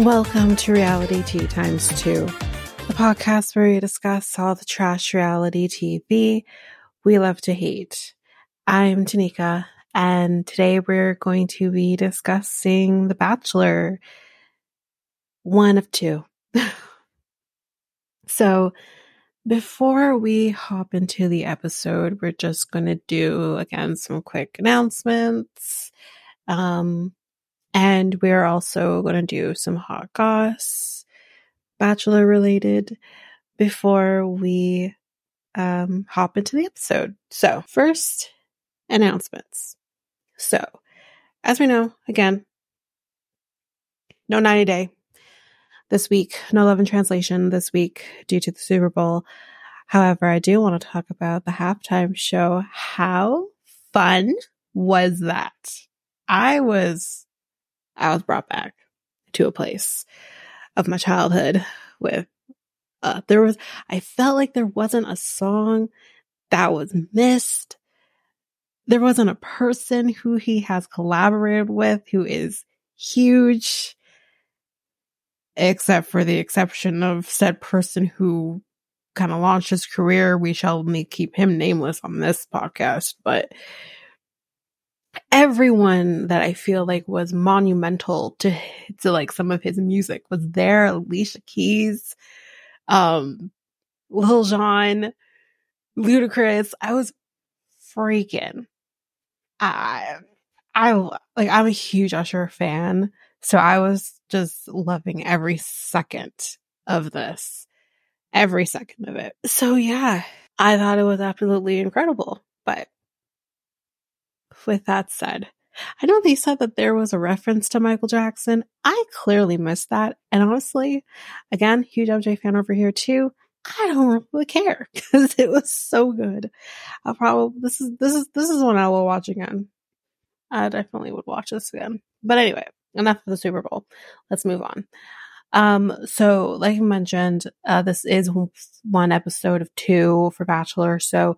Welcome to Realitea Times 2, the podcast where we discuss all the trash reality TV we love to hate. I'm Tanika, and today we're going to be discussing The Bachelor, one of two. so, before we hop into the episode, we're just going to do again some quick announcements. Um, and we're also going to do some hot goss, bachelor related, before we um, hop into the episode. So, first, announcements. So, as we know, again, no 90 day this week, no love and translation this week due to the Super Bowl. However, I do want to talk about the halftime show. How fun was that? I was I was brought back to a place of my childhood with uh, there was I felt like there wasn't a song that was missed. There wasn't a person who he has collaborated with who is huge, except for the exception of said person who kind of launched his career. We shall keep him nameless on this podcast, but everyone that I feel like was monumental to to like some of his music was there. Alicia Keys, um, Lil Jon, Ludacris. I was freaking. I I like I'm a huge Usher fan, so I was just loving every second of this, every second of it. So yeah, I thought it was absolutely incredible. But with that said, I know they said that there was a reference to Michael Jackson. I clearly missed that. And honestly, again, huge MJ fan over here too. I don't really care because it was so good. I'll probably this is this is this is one I will watch again. I definitely would watch this again. But anyway, enough of the Super Bowl. Let's move on. Um, so like I mentioned, uh, this is one episode of two for Bachelor. So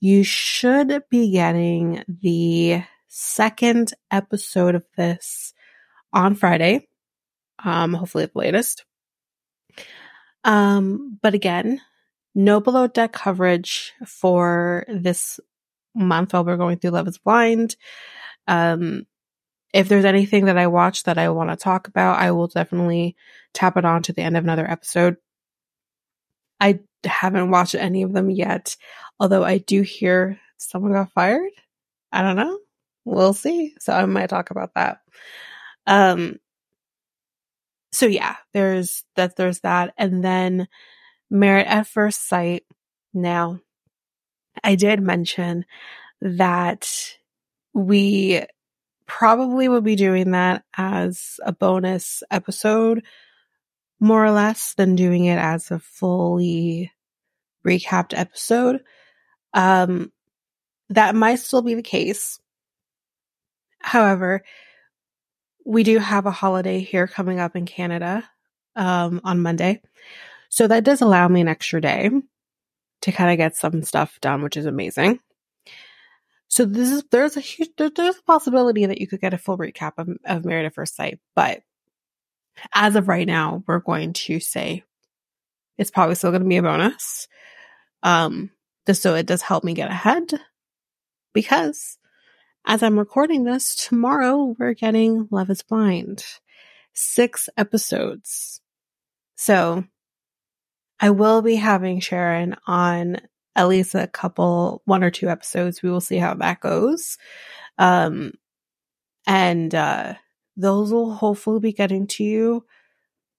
you should be getting the second episode of this on Friday. Um, hopefully the latest. Um, but again, no below deck coverage for this month while we're going through Love is Blind. Um, if there's anything that I watch that I want to talk about, I will definitely tap it on to the end of another episode. I haven't watched any of them yet, although I do hear someone got fired. I don't know. We'll see. So I might talk about that. Um so yeah, there's that there's that and then Married at First Sight. Now, I did mention that we probably will be doing that as a bonus episode more or less than doing it as a fully recapped episode. Um, that might still be the case. However, we do have a holiday here coming up in Canada um, on Monday. So that does allow me an extra day to kind of get some stuff done, which is amazing. So this is there's a huge there's a possibility that you could get a full recap of, of Married at First Sight, but as of right now, we're going to say it's probably still going to be a bonus. Um, just so it does help me get ahead because as I'm recording this tomorrow, we're getting Love is Blind six episodes. So I will be having Sharon on at least a couple, one or two episodes. We will see how that goes. Um, and, uh, those will hopefully be getting to you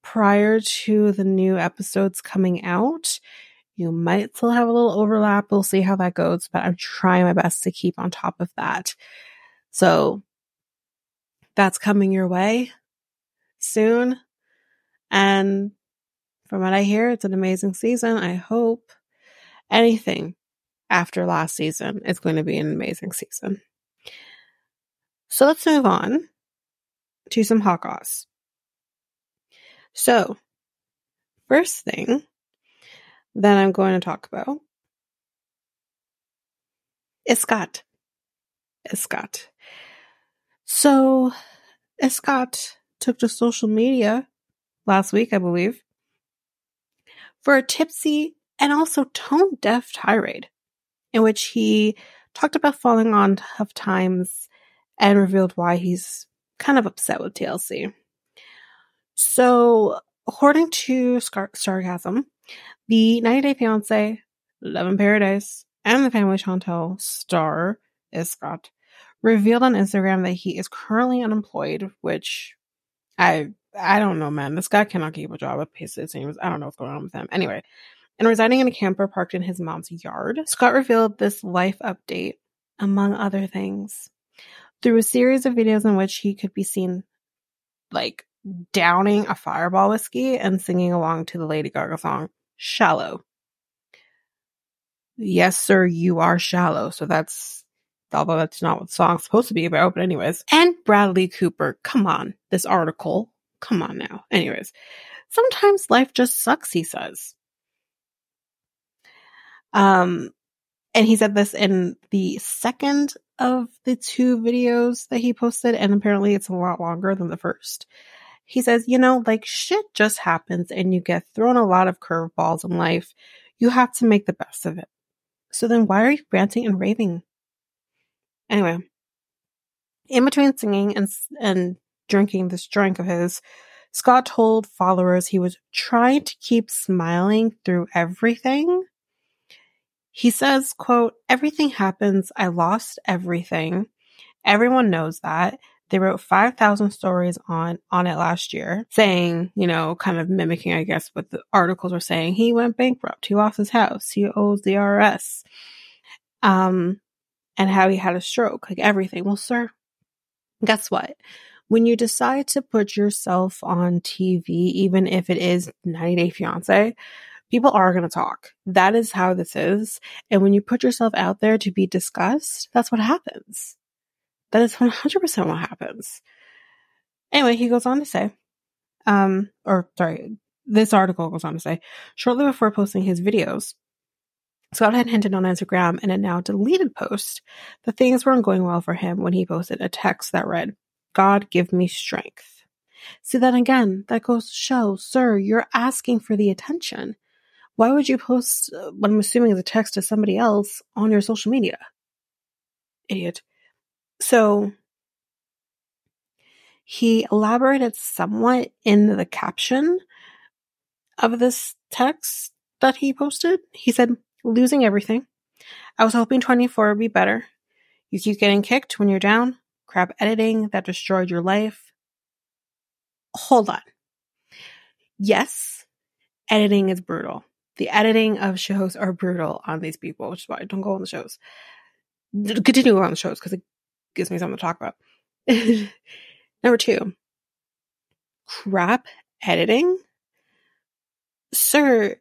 prior to the new episodes coming out. You might still have a little overlap. We'll see how that goes, but I'm trying my best to keep on top of that. So that's coming your way soon. And from what I hear, it's an amazing season. I hope anything after last season is going to be an amazing season. So let's move on to some hot goss. So, first thing that I'm going to talk about is Scott. Is Scott. So, Scott took to social media last week, I believe, for a tipsy and also tone deaf tirade in which he talked about falling on tough times and revealed why he's kind of upset with TLC. So, according to Scar- Sarcasm, the 90 Day Fiance, Love in Paradise, and the Family Chantel star is Scott revealed on Instagram that he is currently unemployed, which I I don't know, man. This guy cannot keep a job at pace it seems. I don't know what's going on with him. Anyway, and residing in a camper parked in his mom's yard, Scott revealed this life update, among other things, through a series of videos in which he could be seen like downing a fireball whiskey and singing along to the Lady Gaga song Shallow. Yes, sir, you are shallow. So that's although that's not what the song's supposed to be about, but anyways. And Bradley Cooper, come on, this article, come on now. Anyways, sometimes life just sucks, he says. Um, and he said this in the second of the two videos that he posted, and apparently it's a lot longer than the first. He says, you know, like shit just happens and you get thrown a lot of curveballs in life. You have to make the best of it. So then why are you ranting and raving? Anyway, in between singing and and drinking this drink of his, Scott told followers he was trying to keep smiling through everything. He says, quote, everything happens. I lost everything. Everyone knows that. They wrote 5,000 stories on, on it last year saying, you know, kind of mimicking, I guess, what the articles were saying. He went bankrupt. He lost his house. He owes the IRS. Um, and how he had a stroke, like everything. Well, sir, guess what? When you decide to put yourself on TV, even if it is 90 Day Fiance, people are going to talk. That is how this is. And when you put yourself out there to be discussed, that's what happens. That is 100% what happens. Anyway, he goes on to say, um, or sorry, this article goes on to say, shortly before posting his videos, Scott had hinted on Instagram in a now deleted post that things weren't going well for him when he posted a text that read, God give me strength. See that again, that goes to show, sir, you're asking for the attention. Why would you post uh, what I'm assuming is a text to somebody else on your social media? Idiot. So he elaborated somewhat in the caption of this text that he posted. He said, losing everything. I was hoping 24 would be better. You keep getting kicked when you're down. Crap editing that destroyed your life. Hold on. Yes, editing is brutal. The editing of shows are brutal on these people, which is why I don't go on the shows. Continue on the shows because it gives me something to talk about. Number two, crap editing. Sir,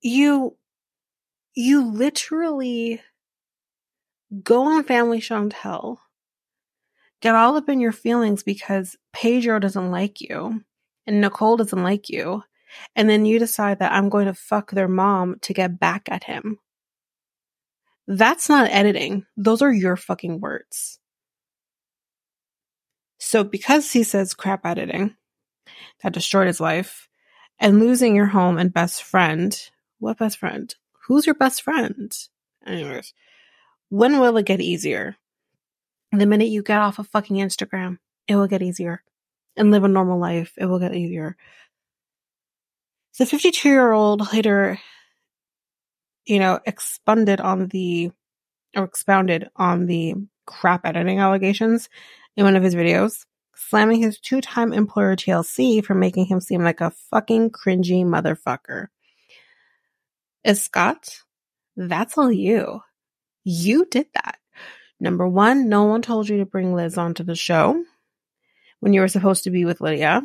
you you literally go on Family Chantel, get all up in your feelings because Pedro doesn't like you and Nicole doesn't like you, and then you decide that I'm going to fuck their mom to get back at him. That's not editing. Those are your fucking words. So because he says crap editing that destroyed his life and losing your home and best friend what best friend? Who's your best friend? Anyways, when will it get easier? The minute you get off of fucking Instagram, it will get easier. And live a normal life, it will get easier. The 52 year old later, you know, expanded on the, or expounded on the crap editing allegations in one of his videos, slamming his two time employer TLC for making him seem like a fucking cringy motherfucker is Scott, that's all you. You did that. Number one, no one told you to bring Liz onto the show when you were supposed to be with Lydia.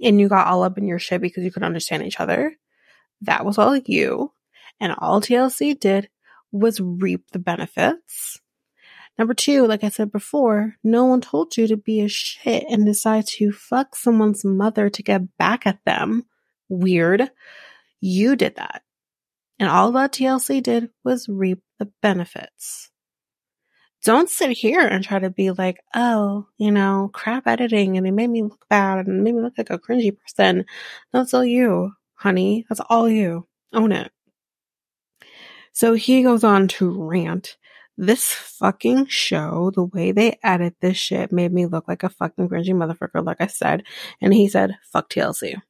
And you got all up in your shit because you could understand each other. That was all you. And all TLC did was reap the benefits. Number two, like I said before, no one told you to be a shit and decide to fuck someone's mother to get back at them. Weird. You did that. And all that TLC did was reap the benefits. Don't sit here and try to be like, oh, you know, crap editing and it made me look bad and made me look like a cringy person. That's all you, honey. That's all you. Own it. So he goes on to rant. This fucking show, the way they edit this shit made me look like a fucking cringy motherfucker, like I said. And he said, fuck TLC.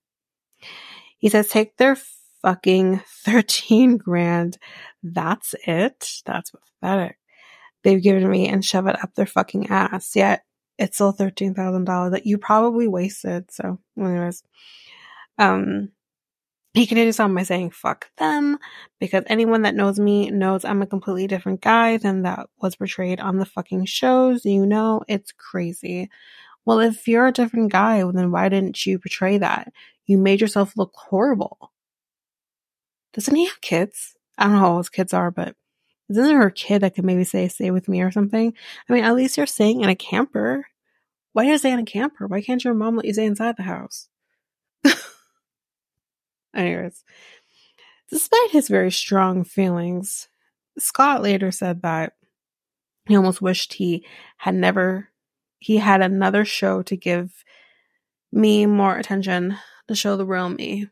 He says, take their fucking 13 grand. That's it. That's pathetic they've given me and shove it up their fucking ass. Yet it's still thirteen thousand dollars that you probably wasted. So, anyways, um, he continues on by saying "fuck them" because anyone that knows me knows I'm a completely different guy than that was portrayed on the fucking shows. You know, it's crazy. Well, if you're a different guy, then why didn't you portray that? You made yourself look horrible. Doesn't he have kids? I don't know how old his kids are, but isn't there a kid that could maybe say, stay with me or something? I mean, at least you're staying in a camper. Why are you staying in a camper? Why can't your mom let you stay inside the house? Anyways, despite his very strong feelings, Scott later said that he almost wished he had never, he had another show to give me more attention to show the real me.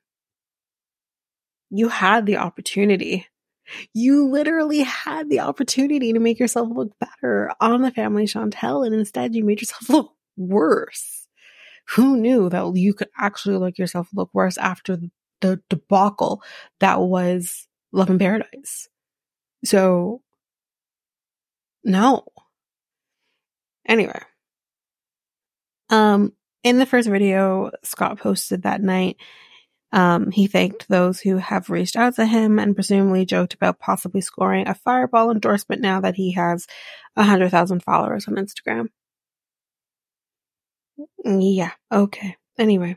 You had the opportunity you literally had the opportunity to make yourself look better on the family Chantel, and instead you made yourself look worse. Who knew that you could actually look yourself look worse after the debacle that was Love in Paradise? So, no. Anyway, um, in the first video Scott posted that night, um, he thanked those who have reached out to him and presumably joked about possibly scoring a fireball endorsement now that he has 100,000 followers on Instagram. Yeah, okay. Anyway,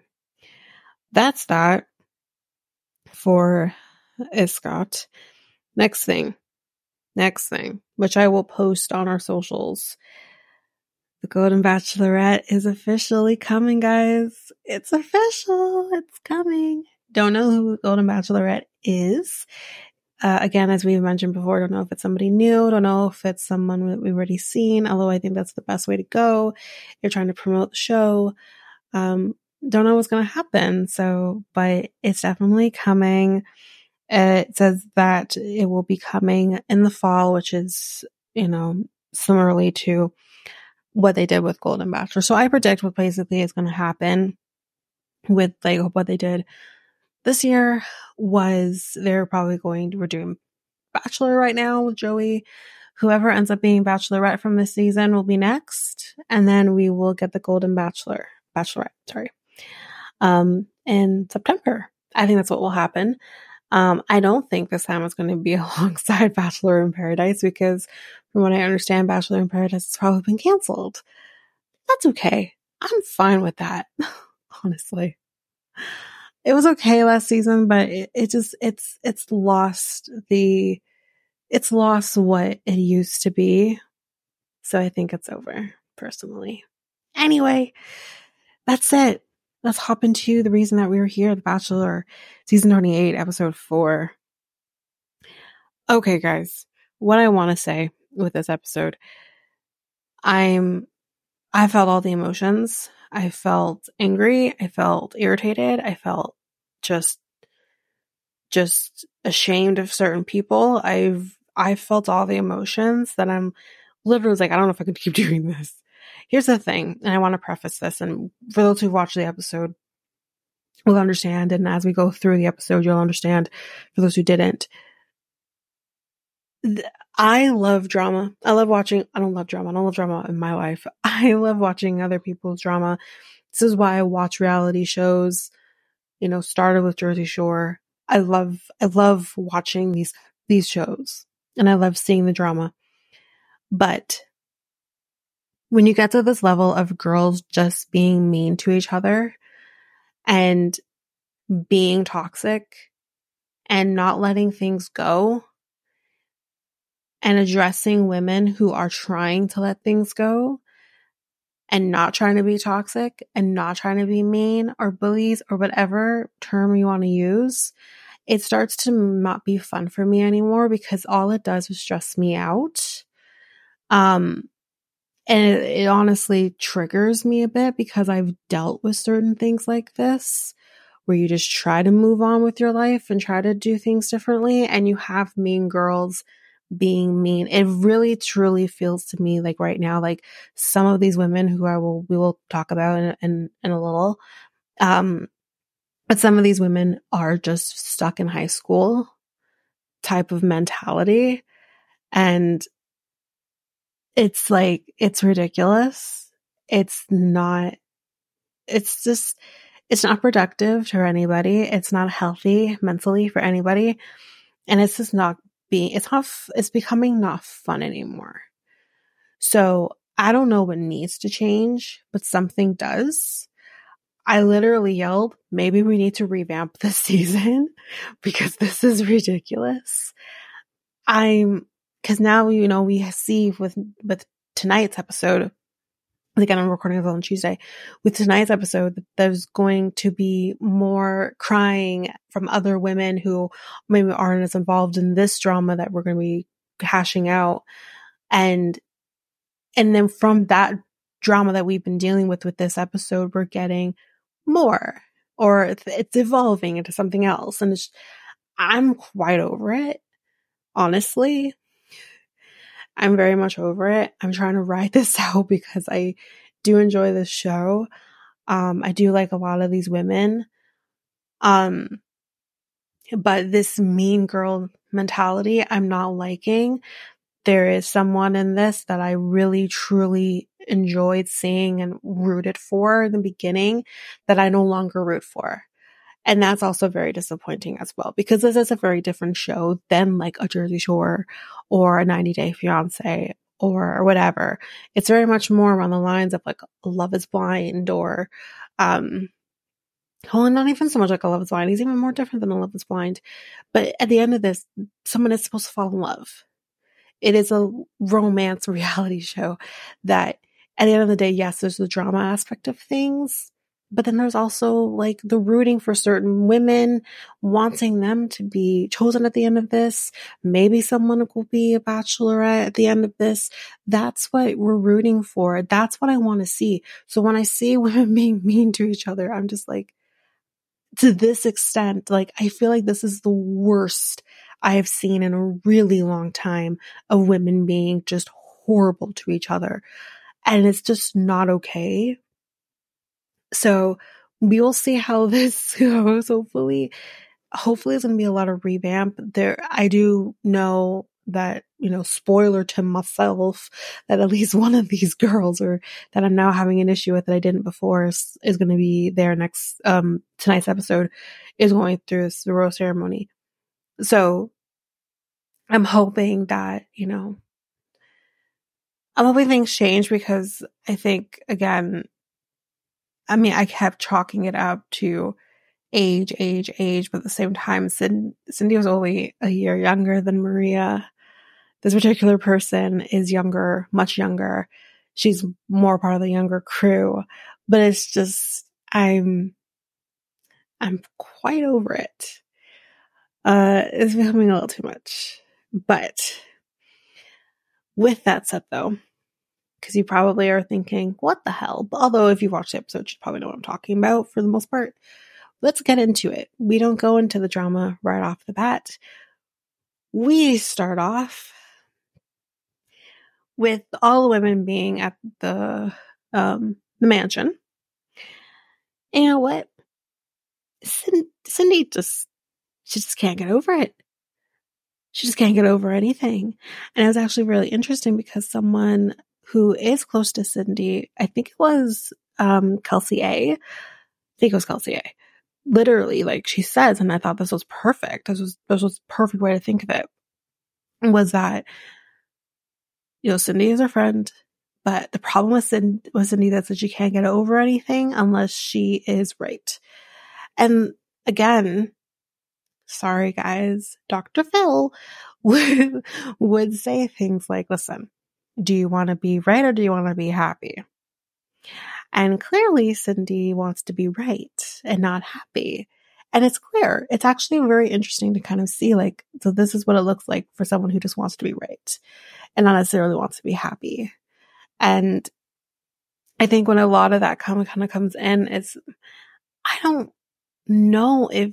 that's that for Scott. Next thing. Next thing, which I will post on our socials. The Golden Bachelorette is officially coming, guys. It's official. It's coming. Don't know who Golden Bachelorette is. Uh, again, as we've mentioned before, don't know if it's somebody new. Don't know if it's someone that we've already seen. Although I think that's the best way to go. You're trying to promote the show. Um, don't know what's going to happen. So, but it's definitely coming. It says that it will be coming in the fall, which is, you know, similarly to what they did with Golden Bachelor. So I predict what basically is going to happen with like what they did this year was they're probably going to, we're doing Bachelor right now with Joey. Whoever ends up being Bachelorette from this season will be next. And then we will get the Golden Bachelor, Bachelorette, sorry, um, in September. I think that's what will happen. Um, I don't think this time it's going to be alongside Bachelor in Paradise because from what I understand, Bachelor in Paradise has probably been canceled. That's okay. I'm fine with that. Honestly. It was okay last season, but it, it just, it's, it's lost the, it's lost what it used to be. So I think it's over, personally. Anyway, that's it. Let's hop into the reason that we were here, The Bachelor, season 28, episode 4. Okay, guys, what I want to say with this episode. I'm, I felt all the emotions. I felt angry. I felt irritated. I felt just, just ashamed of certain people. I've, I felt all the emotions that I'm literally like, I don't know if I can keep doing this. Here's the thing, and I want to preface this, and for those who watch the episode, will understand, and as we go through the episode, you'll understand. For those who didn't, I love drama. I love watching, I don't love drama. I don't love drama in my life. I love watching other people's drama. This is why I watch reality shows, you know, started with Jersey Shore. I love, I love watching these, these shows and I love seeing the drama. But when you get to this level of girls just being mean to each other and being toxic and not letting things go, and addressing women who are trying to let things go and not trying to be toxic and not trying to be mean or bullies or whatever term you want to use, it starts to not be fun for me anymore because all it does is stress me out. Um, and it, it honestly triggers me a bit because I've dealt with certain things like this where you just try to move on with your life and try to do things differently and you have mean girls being mean. It really truly feels to me like right now, like some of these women who I will, we will talk about in, in, in a little, um, but some of these women are just stuck in high school type of mentality. And it's like, it's ridiculous. It's not, it's just, it's not productive for anybody. It's not healthy mentally for anybody. And it's just not being, it's not, it's becoming not fun anymore. So I don't know what needs to change, but something does. I literally yelled, maybe we need to revamp this season because this is ridiculous. I'm, cause now, you know, we see with, with tonight's episode, again, I'm recording this on Tuesday. With tonight's episode, there's going to be more crying from other women who maybe aren't as involved in this drama that we're going to be hashing out. And, and then from that drama that we've been dealing with with this episode, we're getting more or it's evolving into something else. And I'm quite over it. Honestly, I'm very much over it. I'm trying to ride this out because I do enjoy this show. Um, I do like a lot of these women. Um, but this mean girl mentality, I'm not liking. There is someone in this that I really truly enjoyed seeing and rooted for in the beginning that I no longer root for. And that's also very disappointing as well because this is a very different show than like a Jersey Shore or a 90 Day Fiance or whatever. It's very much more around the lines of like Love is Blind or, um, well, not even so much like a Love is Blind. He's even more different than a Love is Blind. But at the end of this, someone is supposed to fall in love. It is a romance reality show that at the end of the day, yes, there's the drama aspect of things, but then there's also like the rooting for certain women, wanting them to be chosen at the end of this. Maybe someone will be a bachelorette at the end of this. That's what we're rooting for. That's what I want to see. So when I see women being mean to each other, I'm just like, to this extent, like I feel like this is the worst I have seen in a really long time of women being just horrible to each other. And it's just not okay. So we will see how this goes. Hopefully, hopefully it's going to be a lot of revamp there. I do know that, you know, spoiler to myself that at least one of these girls or that I'm now having an issue with that I didn't before is, is going to be there next, um, tonight's episode is going through this royal ceremony. So I'm hoping that, you know, I'm hoping things change because I think again, I mean, I kept chalking it up to age, age, age, but at the same time, Sydney, was only a year younger than Maria. This particular person is younger, much younger. She's more part of the younger crew, but it's just, I'm, I'm quite over it. Uh, it's becoming a little too much, but with that said though, because you probably are thinking, what the hell? Although, if you've watched the episode, you probably know what I'm talking about for the most part. Let's get into it. We don't go into the drama right off the bat. We start off with all the women being at the um, the mansion. And you know what? Sydney just she just can't get over it. She just can't get over anything. And it was actually really interesting because someone who is close to Sydney. I think it was um, Kelsey A. I think it was Kelsey A. Literally, like she says, and I thought this was perfect. This was this was perfect way to think of it. Was that you know Sydney is her friend, but the problem with Sydney, with Sydney that she can't get over anything unless she is right. And again, sorry guys, Dr. Phil would would say things like, "Listen, do you want to be right or do you want to be happy? And clearly, Sydney wants to be right and not happy. And it's clear. It's actually very interesting to kind of see, like, so this is what it looks like for someone who just wants to be right. and not necessarily wants to be happy. And I think when a lot of that of kind of comes in, it's I don't know if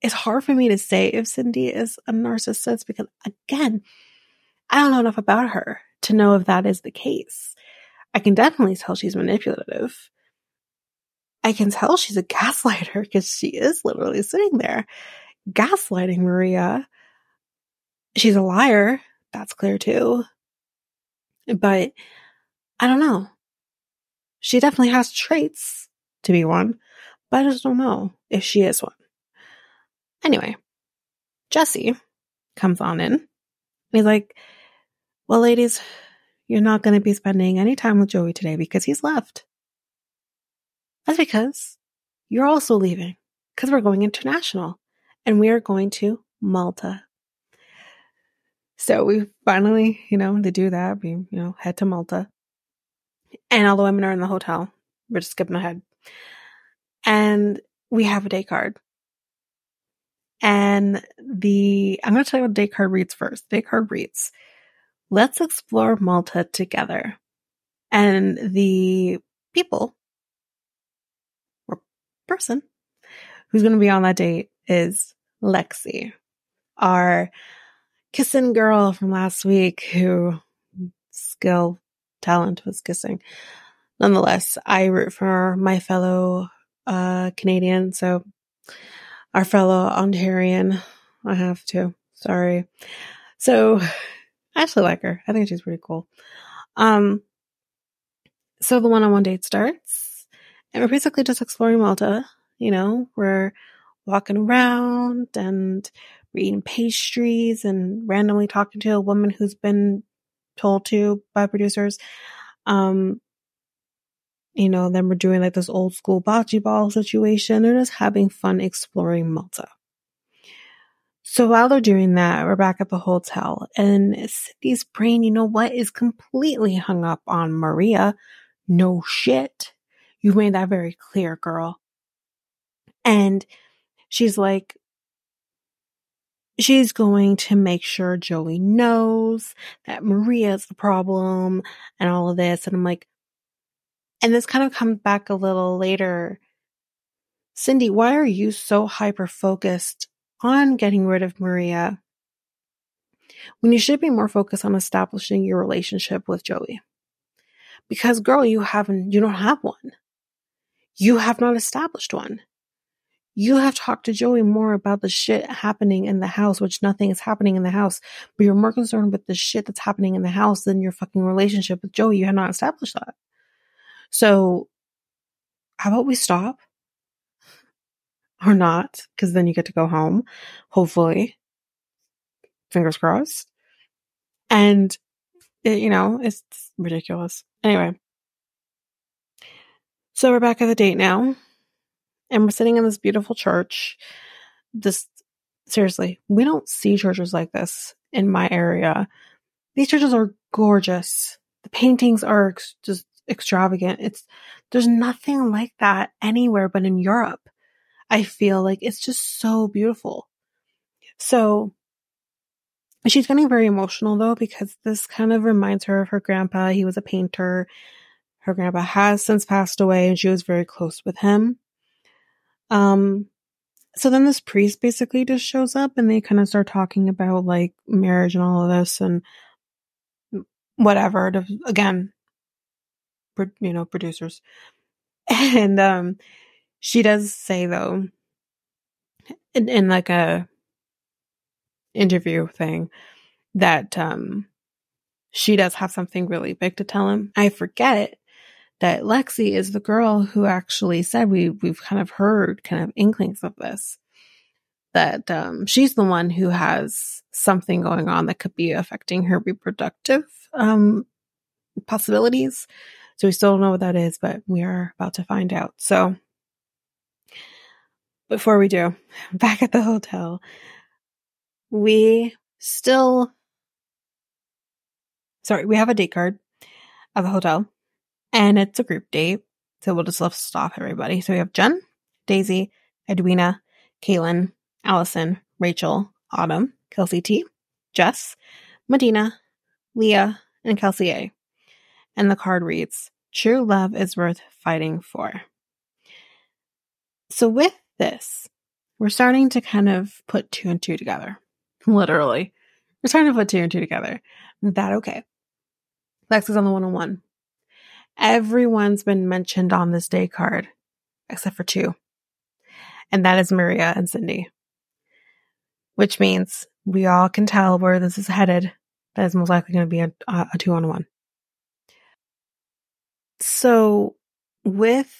it's hard for me to say if Sydney is a narcissist because again, I don't know enough about her to know if that is the case. I can definitely tell she's manipulative. I can tell she's a gaslighter because she is literally sitting there gaslighting Maria. She's a liar. That's clear too. But I don't know. She definitely has traits to be one, but I just don't know if she is one. Anyway, Jesse comes on in. He's like, Well, ladies, you're not going to be spending any time with Joey today because he's left. That's because you're also leaving because we're going international and we are going to Malta. So we finally, you know, to do that, we, you know, head to Malta. And all the women are in the hotel. We're just skipping ahead. And we have a day card. And the, I'm going to tell you what day card reads first. Day card reads, let's explore Malta together. And the people or person who's going to be on that date is Lexi, our kissing girl from last week who skill talent was kissing. Nonetheless, I root for my fellow uh, Canadian, so our fellow Ontarian. I have to. Sorry. So I actually like her. I think she's pretty cool. Um, so the one-on-one date starts, and we're basically just exploring Malta. You know, we're walking around and we're eating pastries and randomly talking to a woman who's been told to by producers. Um, you know, then we're doing like this old school bocce ball situation. They're just having fun exploring Malta. So while they're doing that, we're back at the hotel and Sydney's brain, you know what, is completely hung up on Maria. No shit. You made that very clear, girl. And she's like, she's going to make sure Joey knows that Maria's the problem and all of this. And I'm like, and this kind of comes back a little later. Sydney, why are you so hyper focused on getting rid of Maria when you should be more focused on establishing your relationship with Joey? Because girl, you haven't, you don't have one. You have not established one you have talked to Joey more about the shit happening in the house, which nothing is happening in the house, but you're more concerned with the shit that's happening in the house than your fucking relationship with Joey. You have not established that. So, how about we stop? Or not, because then you get to go home, hopefully. Fingers crossed. And, it, you know, it's ridiculous. Anyway. So we're back at the date now and we're sitting in this beautiful church. This seriously, we don't see churches like this in my area. These churches are gorgeous. The paintings are ex- just extravagant. It's there's nothing like that anywhere but in Europe. I feel like it's just so beautiful. So she's getting very emotional though because this kind of reminds her of her grandpa. He was a painter. Her grandpa has since passed away and she was very close with him. Um, so then this priest basically just shows up and they kind of start talking about like marriage and all of this and whatever to, again, you know, producers. And, um, she does say though, in, in like a interview thing that, um, she does have something really big to tell him. I forget that Lexi is the girl who actually said we we've kind of heard kind of inklings of this. That um, she's the one who has something going on that could be affecting her reproductive um, possibilities. So we still don't know what that is, but we are about to find out. So before we do, back at the hotel, we still sorry, we have a date card at the hotel and it's a group date. So we'll just list off everybody. So we have Jen, Daisy, Edwina, Caitlin, Allison, Rachel, Autumn, Kelsey T, Jess, Madina, Leah, and Kelsey A. And the card reads, True love is worth fighting for. So with this, we're starting to kind of put two and two together. Literally. We're starting to put two and two together. That okay. Lex is on the one on one. Everyone's been mentioned on this day card, except for two. And that is Maria and Sydney. Which means we all can tell where this is headed. That is most likely going to be a, a two on one. So, with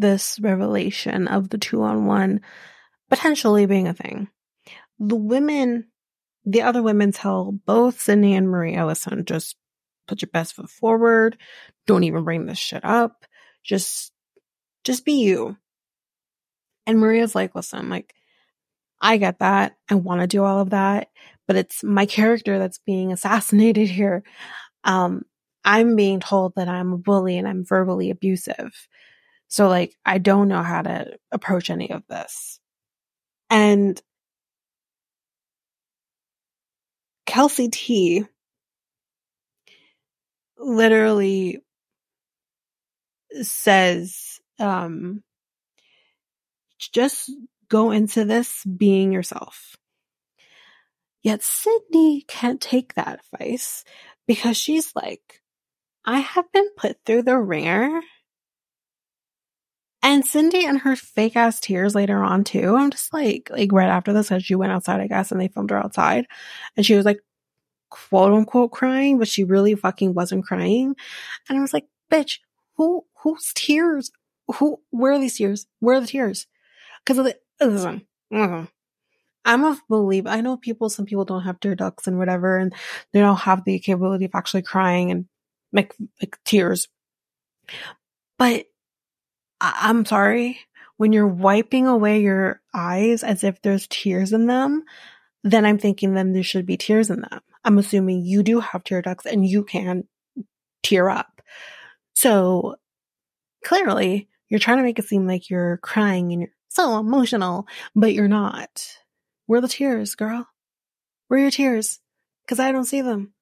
this revelation of the two on one potentially being a thing, the women, the other women tell both Sydney and Maria, listen, just put your best foot forward. Don't even bring this shit up. Just, just be you. And Maria's like, listen, like, I get that. I want to do all of that, but it's my character that's being assassinated here. Um, I'm being told that I'm a bully and I'm verbally abusive. So like, I don't know how to approach any of this. And Kelsey T literally says, um, just go into this being yourself. Yet Sydney can't take that advice because she's like, I have been put through the ringer. And Sydney and her fake ass tears later on too. I'm just like, like right after this, as she went outside, I guess, and they filmed her outside, and she was like, quote unquote crying, but she really fucking wasn't crying. And I was like, bitch, who, whose tears? Who, where are these tears? Where are the tears? Cause the, listen, mm-hmm. I'm a believer. I know people, some people don't have tear ducts and whatever, and they don't have the capability of actually crying and make like tears. But I- I'm sorry, when you're wiping away your eyes as if there's tears in them, then I'm thinking then there should be tears in them. I'm assuming you do have tear ducts and you can tear up. So clearly you're trying to make it seem like you're crying and you're so emotional, but you're not. Where the tears, girl? Where are your tears? Cause I don't see them.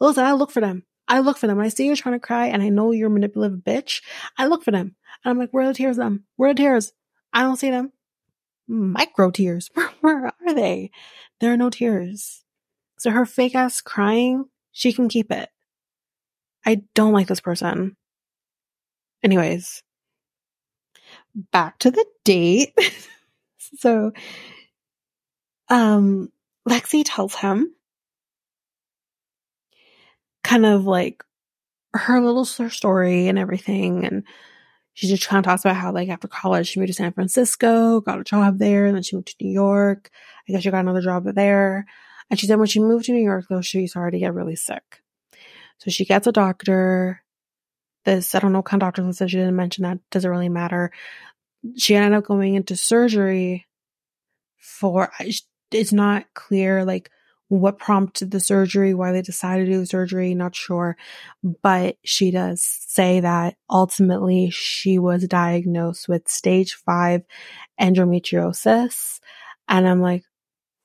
Listen, I look for them. I look for them. When I see you trying to cry and I know you're a manipulative bitch, I look for them. And I'm like, where are the tears them? Where are the tears? I don't see them. Micro tears. Where, where are they? There are no tears. So her fake ass crying, she can keep it. I don't like this person. Anyways, back to the date. so, um, Lexi tells him kind of like her little story and everything. And she just kind of talks about how, like, after college, she moved to San Francisco, got a job there, and then she moved to New York. I guess she got another job there. And she said when she moved to New York, though, she started to get really sick. So she gets a doctor. This, I don't know what kind of doctor said she didn't mention that. Doesn't really matter she ended up going into surgery for it's not clear like what prompted the surgery, why they decided to do the surgery, not sure. But she does say that ultimately she was diagnosed with stage five endometriosis. And I'm like,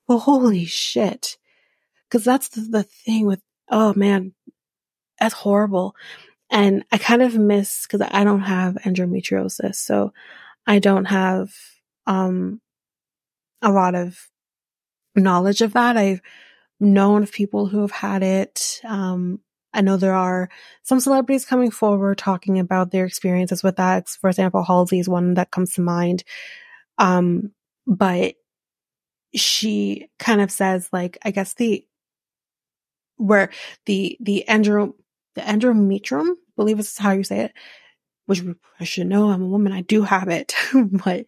well, holy shit. Cause that's the, the thing with, oh man, that's horrible. And I kind of miss, cause I don't have endometriosis. So I don't have um, a lot of knowledge of that. I've known of people who have had it. Um, I know there are some celebrities coming forward talking about their experiences with that. For example, Halsey is one that comes to mind. Um, but she kind of says like, I guess the, where the, the endro, the endometrium, I believe is how you say it, which I should know I'm a woman. I do have it, but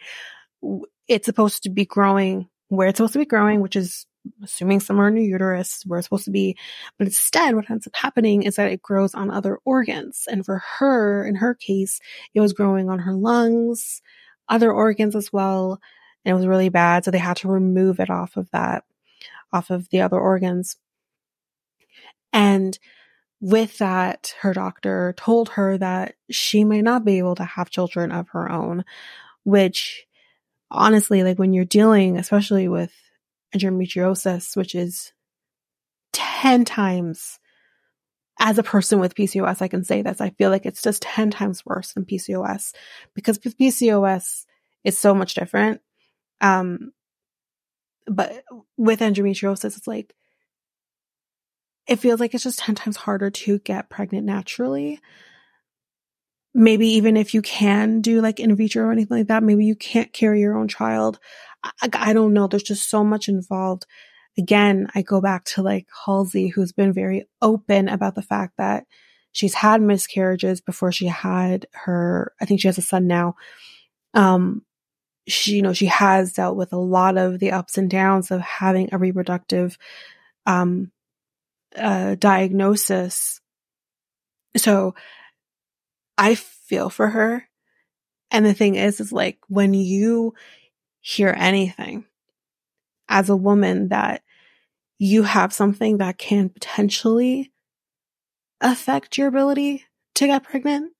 it's supposed to be growing where it's supposed to be growing, which is assuming somewhere in your uterus where it's supposed to be. But instead, what ends up happening is that it grows on other organs. And for her, in her case, it was growing on her lungs, other organs as well. And it was really bad. So they had to remove it off of that, off of the other organs. And with that, her doctor told her that she may not be able to have children of her own, which honestly, like when you're dealing, especially with endometriosis, which is 10 times as a person with PCOS, I can say this. I feel like it's just 10 times worse than PCOS because PCOS, it's so much different. Um, but with endometriosis, it's like, it feels like it's just 10 times harder to get pregnant naturally. Maybe even if you can do like in vitro or anything like that, maybe you can't carry your own child. I, I don't know. There's just so much involved. Again, I go back to like Halsey, who's been very open about the fact that she's had miscarriages before she had her, I think she has a son now. Um, she, you know, she has dealt with a lot of the ups and downs of having a reproductive, um, uh, diagnosis. So I feel for her. And the thing is, is like when you hear anything as a woman that you have something that can potentially affect your ability to get pregnant,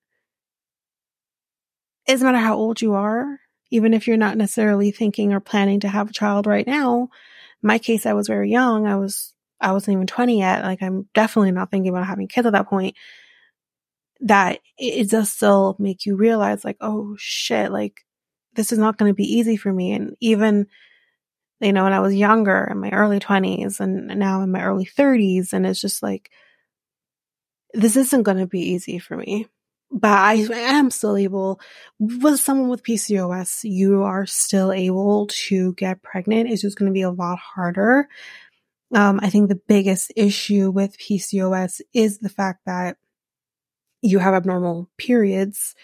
it doesn't matter how old you are, even if you're not necessarily thinking or planning to have a child right now. My case, I was very young. I was, I wasn't even 20 yet. Like I'm definitely not thinking about having kids at that point. That it, it does still make you realize like, oh shit, like this is not going to be easy for me. And even, you know, when I was younger in my early 20s and now in my early 30s, and it's just like, this isn't going to be easy for me but I am still able, with someone with PCOS, you are still able to get pregnant. It's just going to be a lot harder. Um, I think the biggest issue with PCOS is the fact that you have abnormal periods.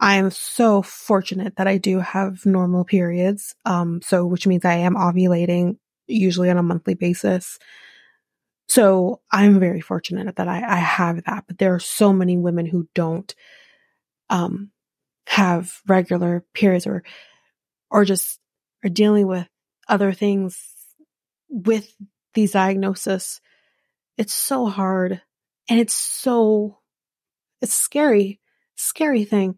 I am so fortunate that I do have normal periods. Um, so which means I am ovulating usually on a monthly basis. So I'm very fortunate that I, I have that, but there are so many women who don't, um, have regular periods or, or just are dealing with other things with these diagnoses. It's so hard and it's so, it's scary, scary thing.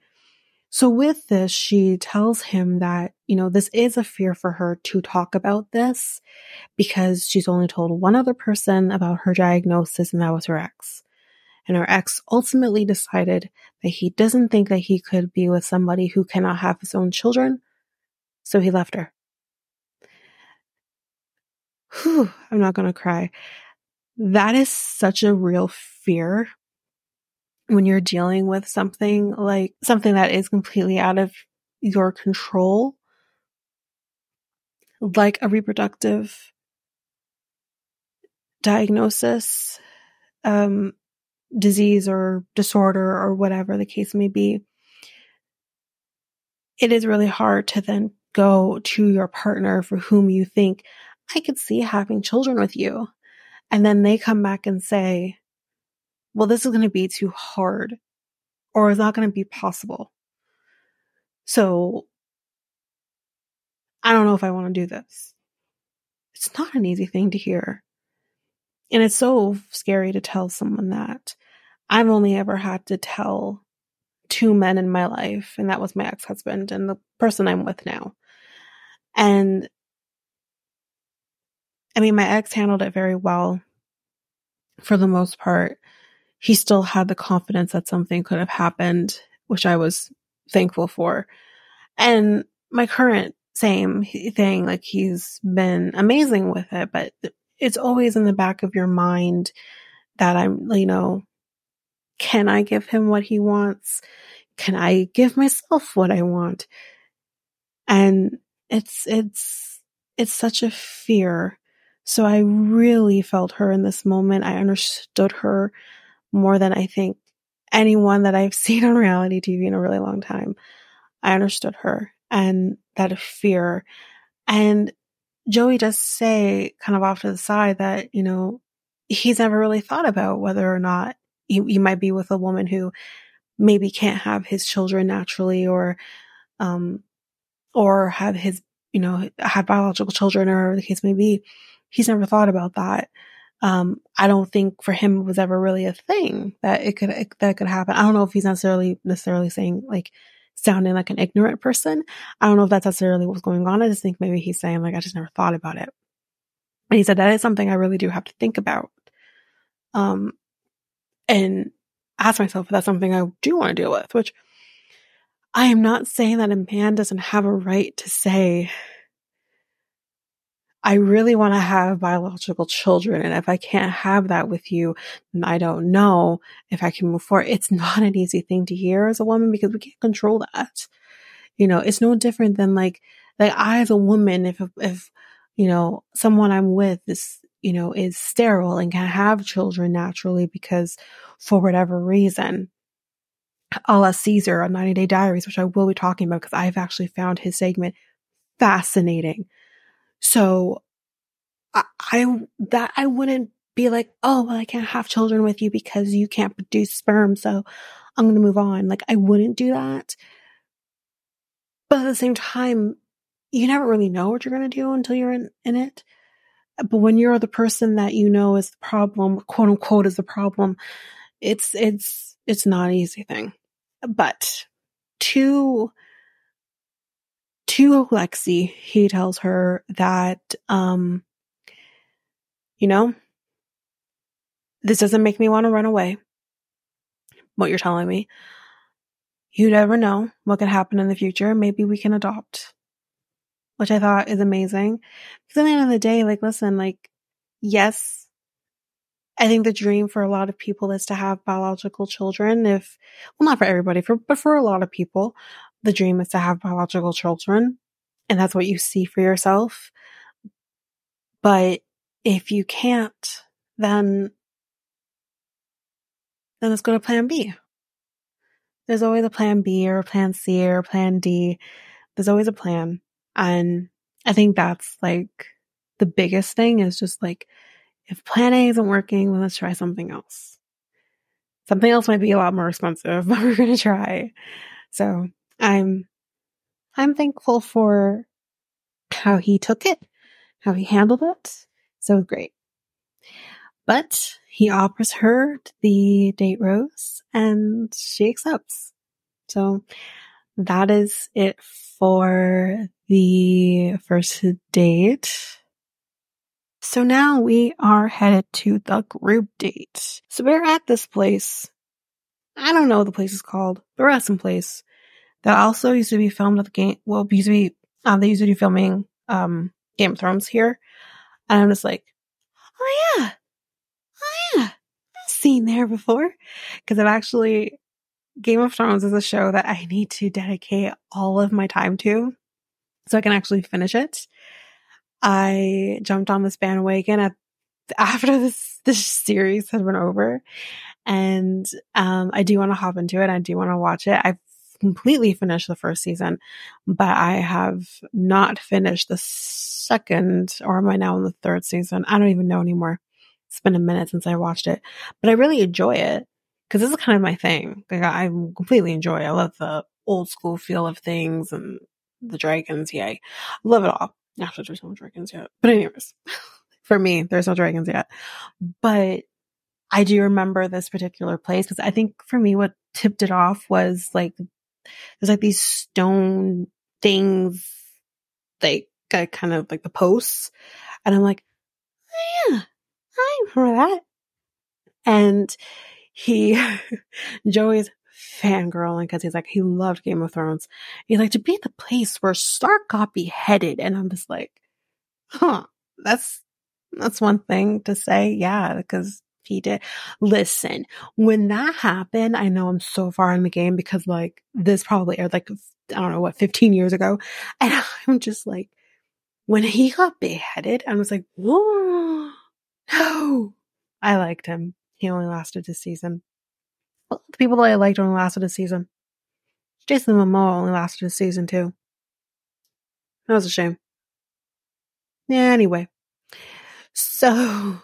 So with this, she tells him that, you know, this is a fear for her to talk about this because she's only told one other person about her diagnosis and that was her ex. And her ex ultimately decided that he doesn't think that he could be with somebody who cannot have his own children. So he left her. Whew, I'm not going to cry. That is such a real fear when you're dealing with something like something that is completely out of your control, like a reproductive diagnosis, um, disease or disorder or whatever the case may be, it is really hard to then go to your partner for whom you think, I could see having children with you. And then they come back and say, well, this is going to be too hard or it's not going to be possible. So I don't know if I want to do this. It's not an easy thing to hear. And it's so scary to tell someone that. I've only ever had to tell two men in my life, and that was my ex husband and the person I'm with now. And I mean, my ex handled it very well for the most part he still had the confidence that something could have happened, which I was thankful for. And my current same thing, like he's been amazing with it, but it's always in the back of your mind that I'm, you know, can I give him what he wants? Can I give myself what I want? And it's, it's, it's such a fear. So I really felt her in this moment. I understood her more than I think anyone that I've seen on reality TV in a really long time. I understood her and that fear. And Joey does say kind of off to the side that, you know, he's never really thought about whether or not you might be with a woman who maybe can't have his children naturally or, um, or have his, you know, have biological children or whatever the case may be. He's never thought about that um, I don't think for him it was ever really a thing that it could it, that could happen. I don't know if he's necessarily necessarily saying like sounding like an ignorant person. I don't know if that's necessarily what's going on. I just think maybe he's saying like I just never thought about it. And he said that is something I really do have to think about. Um, and ask myself if that's something I do want to deal with, which I am not saying that a man doesn't have a right to say, I really want to have biological children. And if I can't have that with you, I don't know if I can move forward. It's not an easy thing to hear as a woman because we can't control that. You know, it's no different than like, like I as a woman, if, if, you know, someone I'm with is, you know, is sterile and can have children naturally because for whatever reason, a la Caesar on 90 Day Diaries, which I will be talking about because I've actually found his segment fascinating. So I, I, that I wouldn't be like, oh, well, I can't have children with you because you can't produce sperm. So I'm going to move on. Like I wouldn't do that. But at the same time, you never really know what you're going to do until you're in, in it. But when you're the person that you know is the problem, quote unquote, is the problem, it's, it's, it's not an easy thing. But to, to Lexi, he tells her that, um, you know, this doesn't make me want to run away. What you're telling me. You never know what could happen in the future. Maybe we can adopt which I thought is amazing. Because at the end of the day, like, listen, like, yes, I think the dream for a lot of people is to have biological children. If, well, not for everybody, for, but for a lot of people, the dream is to have biological children. And that's what you see for yourself. But if you can't, then, then let's go to plan B. There's always a plan B or a plan C or a plan D. There's always a plan. And I think that's like the biggest thing is just like, if plan A isn't working, let's try something else. Something else might be a lot more expensive, but we're going to try. So I'm, I'm thankful for how he took it, how he handled it. So great. But he offers her the date rose and she accepts. So that is it for the first date. So now we are headed to the group date. So we're at this place. I don't know what the place is called. The Wrestling place that also used to be filmed at the game. Well, used to be, um, they used to be filming, um, Game of Thrones here. And I'm just like, oh yeah. Oh yeah. I've seen there before. Cause I've actually, Game of Thrones is a show that I need to dedicate all of my time to so I can actually finish it. I jumped on this bandwagon at, after this, this series had been over and, um, I do want to hop into it. I do want to watch it. I've completely finished the first season, but I have not finished the second or am I now in the third season? I don't even know anymore. It's been a minute since I watched it, but I really enjoy it because this is kind of my thing. Like I completely enjoy. It. I love the old school feel of things and the dragons. Yay, love it all. Actually, there's no dragons yet, but anyways, for me, there's no dragons yet. But I do remember this particular place because I think for me, what tipped it off was like there's like these stone things, like uh, kind of like the posts, and I'm like, oh, yeah, I remember that. And he, Joey's fangirling because he's like, he loved Game of Thrones. He's like, to be the place where Stark got beheaded. And I'm just like, huh, that's, that's one thing to say. Yeah, because he did. Listen, when that happened, I know I'm so far in the game because like this probably aired like, I don't know what, 15 years ago. And I'm just like, when he got beheaded, I was like, whoa, no, I liked him. He only lasted a season. Well, the people that I liked only lasted a season. Jason Momoa only lasted a season too. That was a shame. Yeah, anyway. So,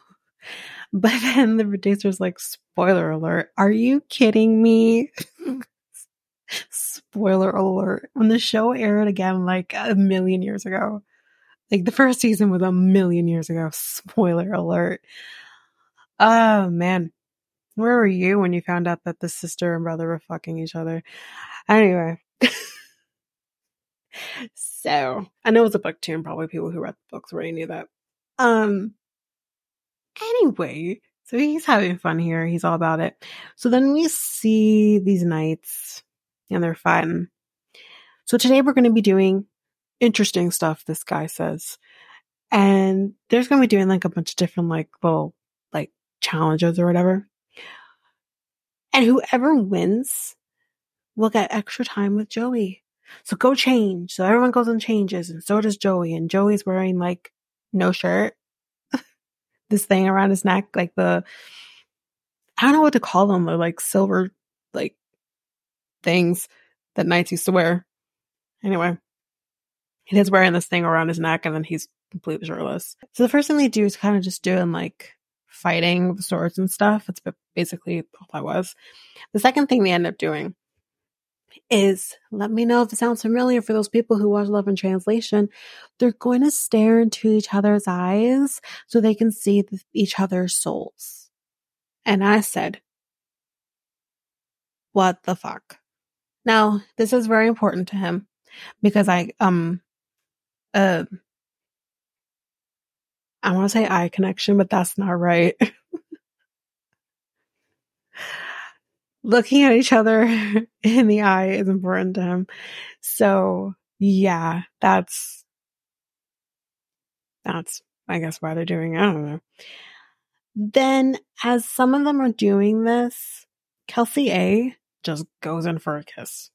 but then the producer's like, spoiler alert. Are you kidding me? spoiler alert. When the show aired again, like a million years ago, like the first season was a million years ago. Spoiler alert. Oh man. Where were you when you found out that the sister and brother were fucking each other? Anyway. so I know it's a book too, and probably people who read the books already knew that. Um anyway, So he's having fun here. He's all about it. So then we see these knights and they're fun. So today we're going to be doing interesting stuff, this guy says. And there's going to be doing like a bunch of different like little like challenges or whatever. And whoever wins will get extra time with Joey. So go change. So everyone goes and changes and so does Joey. And Joey's wearing like no shirt. This thing around his neck, like the, I don't know what to call them. They're like silver, like things that knights used to wear. Anyway, he's wearing this thing around his neck and then he's completely shirtless. So the first thing they do is kind of just doing like fighting with swords and stuff. It's basically all that was. The second thing they end up doing is let me know if it sounds familiar for those people who watch Love in Translation. They're going to stare into each other's eyes so they can see each other's souls. And I said, what the fuck? Now, this is very important to him because I, um, uh, I want to say eye connection, but that's not right. Looking at each other in the eye is important to him. So yeah, that's, that's, I guess why they're doing it. I don't know. Then as some of them are doing this, Kelsey A just goes in for a kiss.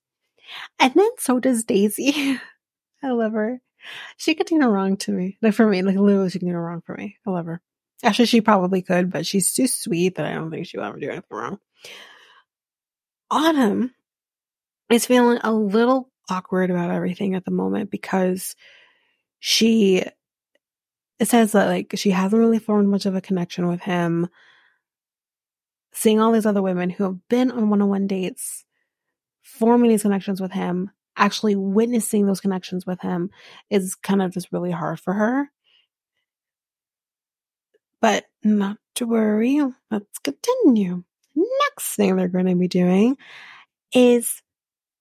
And then so does Daisy. I love her. She could do no wrong to me. Like for me, like literally she can do no wrong for me. I love her. Actually, she probably could, but she's too sweet that I don't think she will ever do anything wrong. Autumn is feeling a little awkward about everything at the moment because she says that like she hasn't really formed much of a connection with him. Seeing all these other women who have been on one-on-one dates, forming these connections with him, actually witnessing those connections with him is kind of just really hard for her. But not to worry. Let's continue. Next thing they're going to be doing is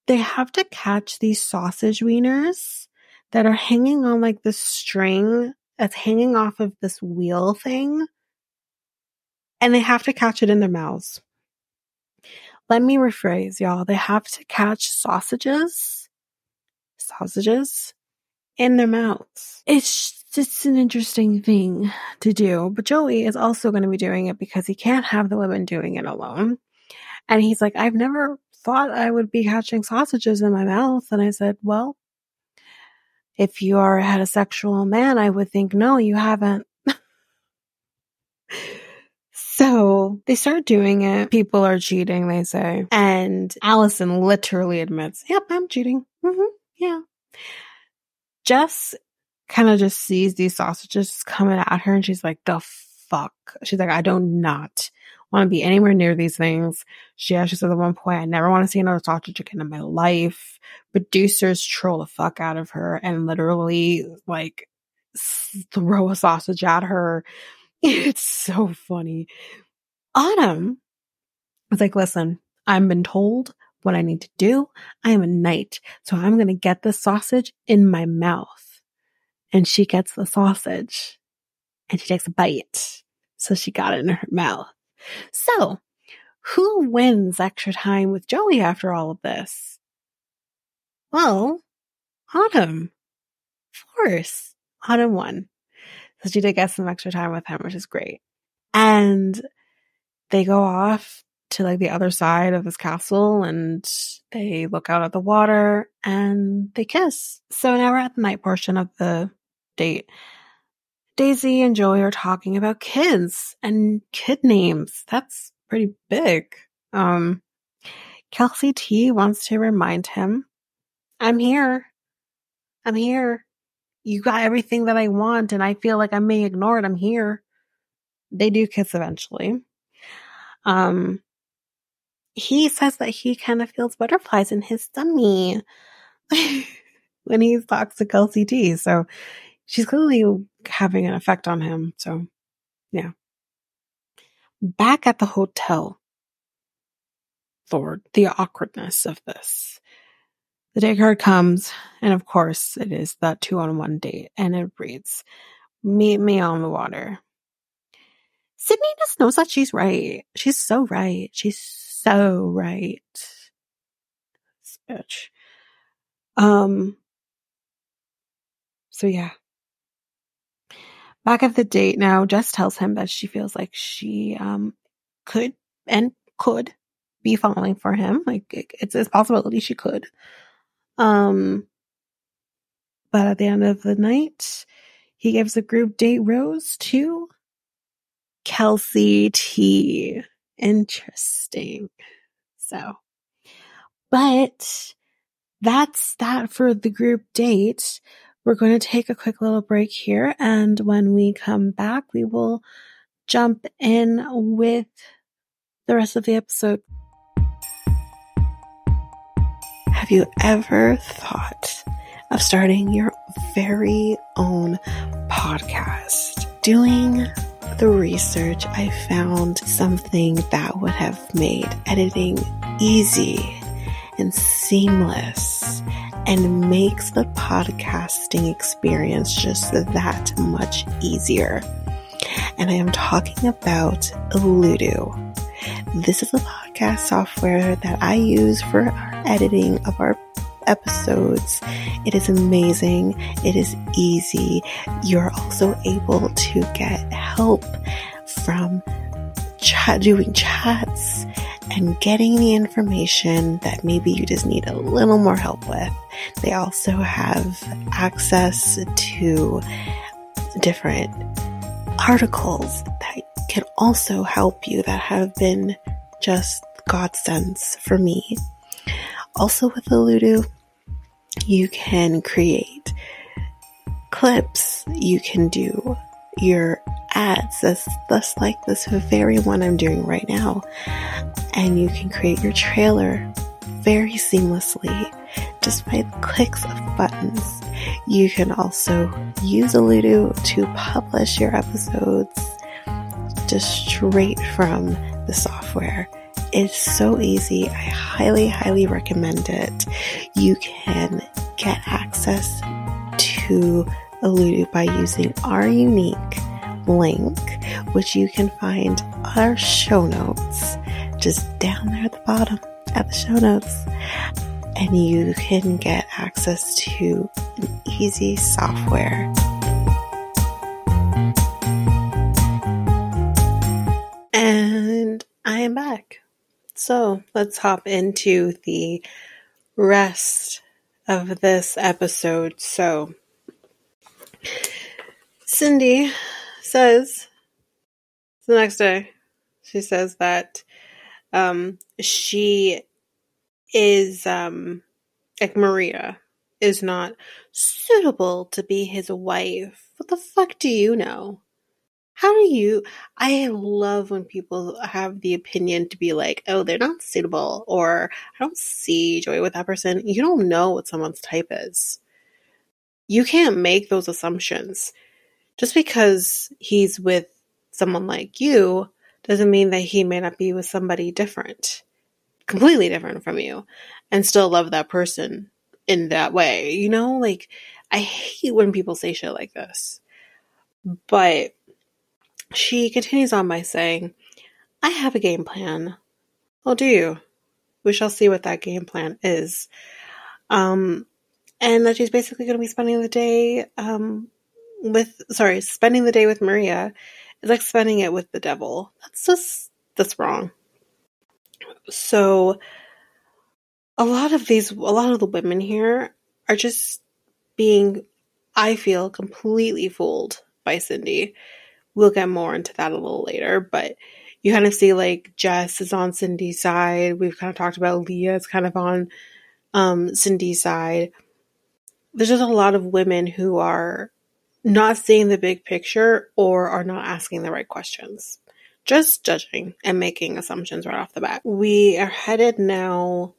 they have to catch these sausage wieners that are hanging on like this string that's hanging off of this wheel thing. And they have to catch it in their mouths. Let me rephrase, y'all. They have to catch sausages sausages in their mouths. It's just an interesting thing to do. But Joey is also going to be doing it because he can't have the women doing it alone. And he's like, I've never thought I would be catching sausages in my mouth. And I said, well, if you are a heterosexual man, I would think, no, you haven't. so they start doing it. People are cheating, they say. And Allison literally admits, yep, I'm cheating. Mm-hmm. Yeah. Jess kind of just sees these sausages coming at her and she's like, the fuck? She's like, I do not want to be anywhere near these things. She actually said at one point, I never want to see another sausage again in my life. Producers troll the fuck out of her and literally like throw a sausage at her. It's so funny. Autumn was like, listen, I've been told what I need to do. I am a knight. So I'm going to get the sausage in my mouth. And she gets the sausage and she takes a bite. So she got it in her mouth. So who wins extra time with Joey after all of this? Well, Autumn. Of course. Autumn won. So she did get some extra time with him, which is great. And they go off to like the other side of this castle and they look out at the water and they kiss. So now we're at the night portion of the date. Daisy and Joey are talking about kids and kid names. That's pretty big. Um, Kelsey T wants to remind him, I'm here. I'm here. You got everything that I want and I feel like I'm being ignored. I'm here. They do kiss eventually. Um, he says that he kind of feels butterflies in his tummy when he talks to Kelsey T. So she's clearly having an effect on him. So yeah. Back at the hotel. Lord, the awkwardness of this. The day card comes, and of course, it is that two on one date, and it reads, Meet me on the water. Sydney just knows that she's right. She's so right. She's so right. This bitch. Um, so yeah. Back at the date now, Jess tells him that she feels like she, um, could and could be falling for him. Like it's a possibility she could. Um, but at the end of the night, he gives a group date rose to Kelsey T. Interesting. So, but that's that for the group date. We're going to take a quick little break here. And when we come back, we will jump in with the rest of the episode. Have you ever thought of starting your very own podcast? Doing the research, I found something that would have made editing easy and seamless and makes the podcasting experience just that much easier. And I am talking about Ludu. This is a podcast software that I use for our editing of our episodes. It is amazing. It is easy. You're also able to get help from chat, doing chats and getting the information that maybe you just need a little more help with. They also have access to different articles that can also help you that have been just godsends for me. Also with Ludu, you can create clips, you can do your ads, that's, that's like this very one I'm doing right now. And you can create your trailer very seamlessly just by clicks of buttons. You can also use Ludu to publish your episodes just straight from the software. It's so easy. I highly, highly recommend it. You can get access to Ludu by using our unique link, which you can find our show notes, just down there at the bottom at the show notes. And you can get access to an easy software. And I am back. So let's hop into the rest of this episode. So, Sydney says the next day, she says that um, she is um, like Maria is not suitable to be his wife. What the fuck do you know? How do you? I love when people have the opinion to be like, oh, they're not suitable, or I don't see joy with that person. You don't know what someone's type is. You can't make those assumptions just because he's with someone like you doesn't mean that he may not be with somebody different, completely different from you, and still love that person in that way. You know, like I hate when people say shit like this. But she continues on by saying, I have a game plan. Well, do you? We shall see what that game plan is. Um, and that she's basically going to be spending the day um, with sorry, spending the day with Maria is like spending it with the devil. That's just that's wrong. So a lot of these a lot of the women here are just being I feel completely fooled by Sydney. We'll get more into that a little later, but you kind of see like Jess is on Sydney's side. We've kind of talked about Leah is kind of on um, Sydney's side. There's just a lot of women who are not seeing the big picture or are not asking the right questions. Just judging and making assumptions right off the bat. We are headed now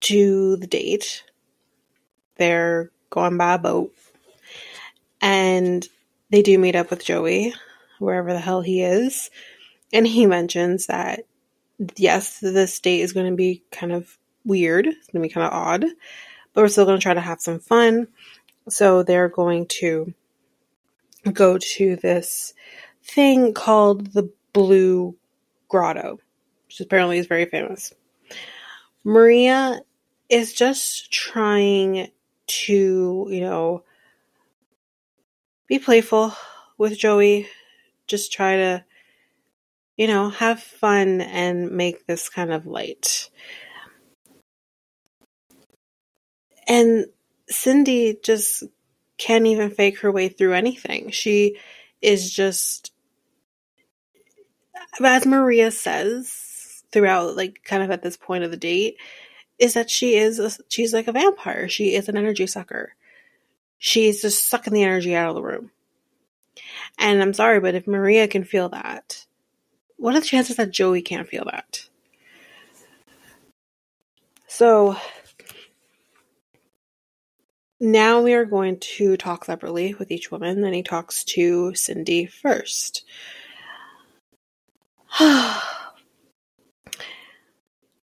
to the date. They're going by boat. And they do meet up with Joey, wherever the hell he is. And he mentions that, yes, this date is going to be kind of weird. It's going to be kind of odd. But we're still going to try to have some fun. So they're going to go to this thing called the blue grotto, which apparently is very famous. Maria is just trying to, you know, be playful with Joey. Just try to, you know, have fun and make this kind of light. And Sydney just can't even fake her way through anything. She is just, as Maria says throughout, like, kind of at this point of the date, is that she is, a, she's like a vampire. She is an energy sucker. She's just sucking the energy out of the room. And I'm sorry, but if Maria can feel that, what are the chances that Joey can't feel that? So, now we are going to talk separately with each woman. Then he talks to Sydney first.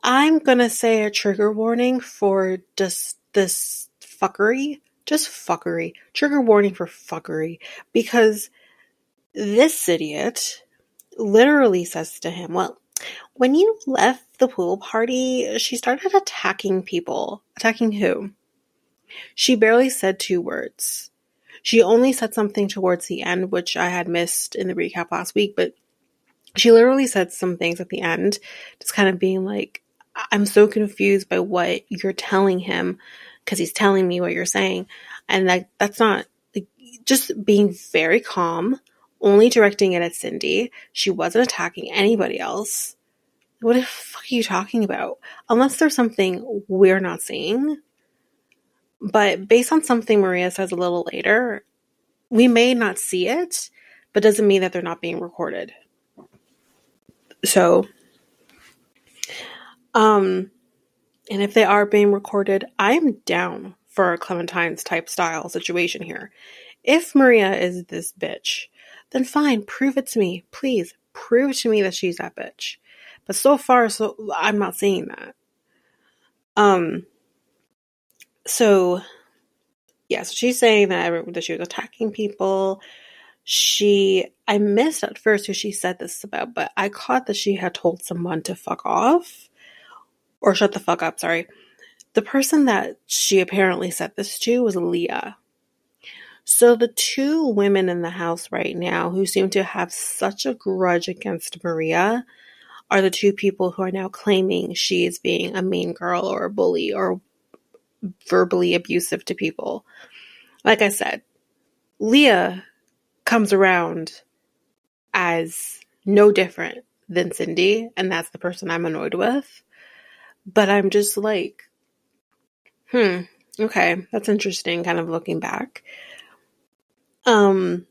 I'm gonna say a trigger warning for just this fuckery. Just fuckery. Trigger warning for fuckery. Because this idiot literally says to him, Well, when you left the pool party, she started attacking people. Attacking who? She barely said two words. She only said something towards the end, which I had missed in the recap last week, but she literally said some things at the end, just kind of being like, I'm so confused by what you're telling him because he's telling me what you're saying. And that that's not like just being very calm, only directing it at Sydney. She wasn't attacking anybody else. What the fuck are you talking about? Unless there's something we're not seeing. But based on something Maria says a little later, we may not see it, but doesn't mean that they're not being recorded. So, um, and if they are being recorded, I'm down for a Clementine's type style situation here. If Maria is this bitch, then fine, prove it to me. Please prove to me that she's that bitch. But so far, so I'm not seeing that. Um, so yeah, so she's saying that, that she was attacking people. She, I missed at first who she said this about, but I caught that she had told someone to fuck off or shut the fuck up, sorry. The person that she apparently said this to was Leah. So the two women in the house right now who seem to have such a grudge against Maria are the two people who are now claiming she is being a mean girl or a bully or verbally abusive to people. Like I said, Leah comes around as no different than Sydney, and that's the person I'm annoyed with. But I'm just like, hmm, okay, that's interesting, kind of looking back. Um,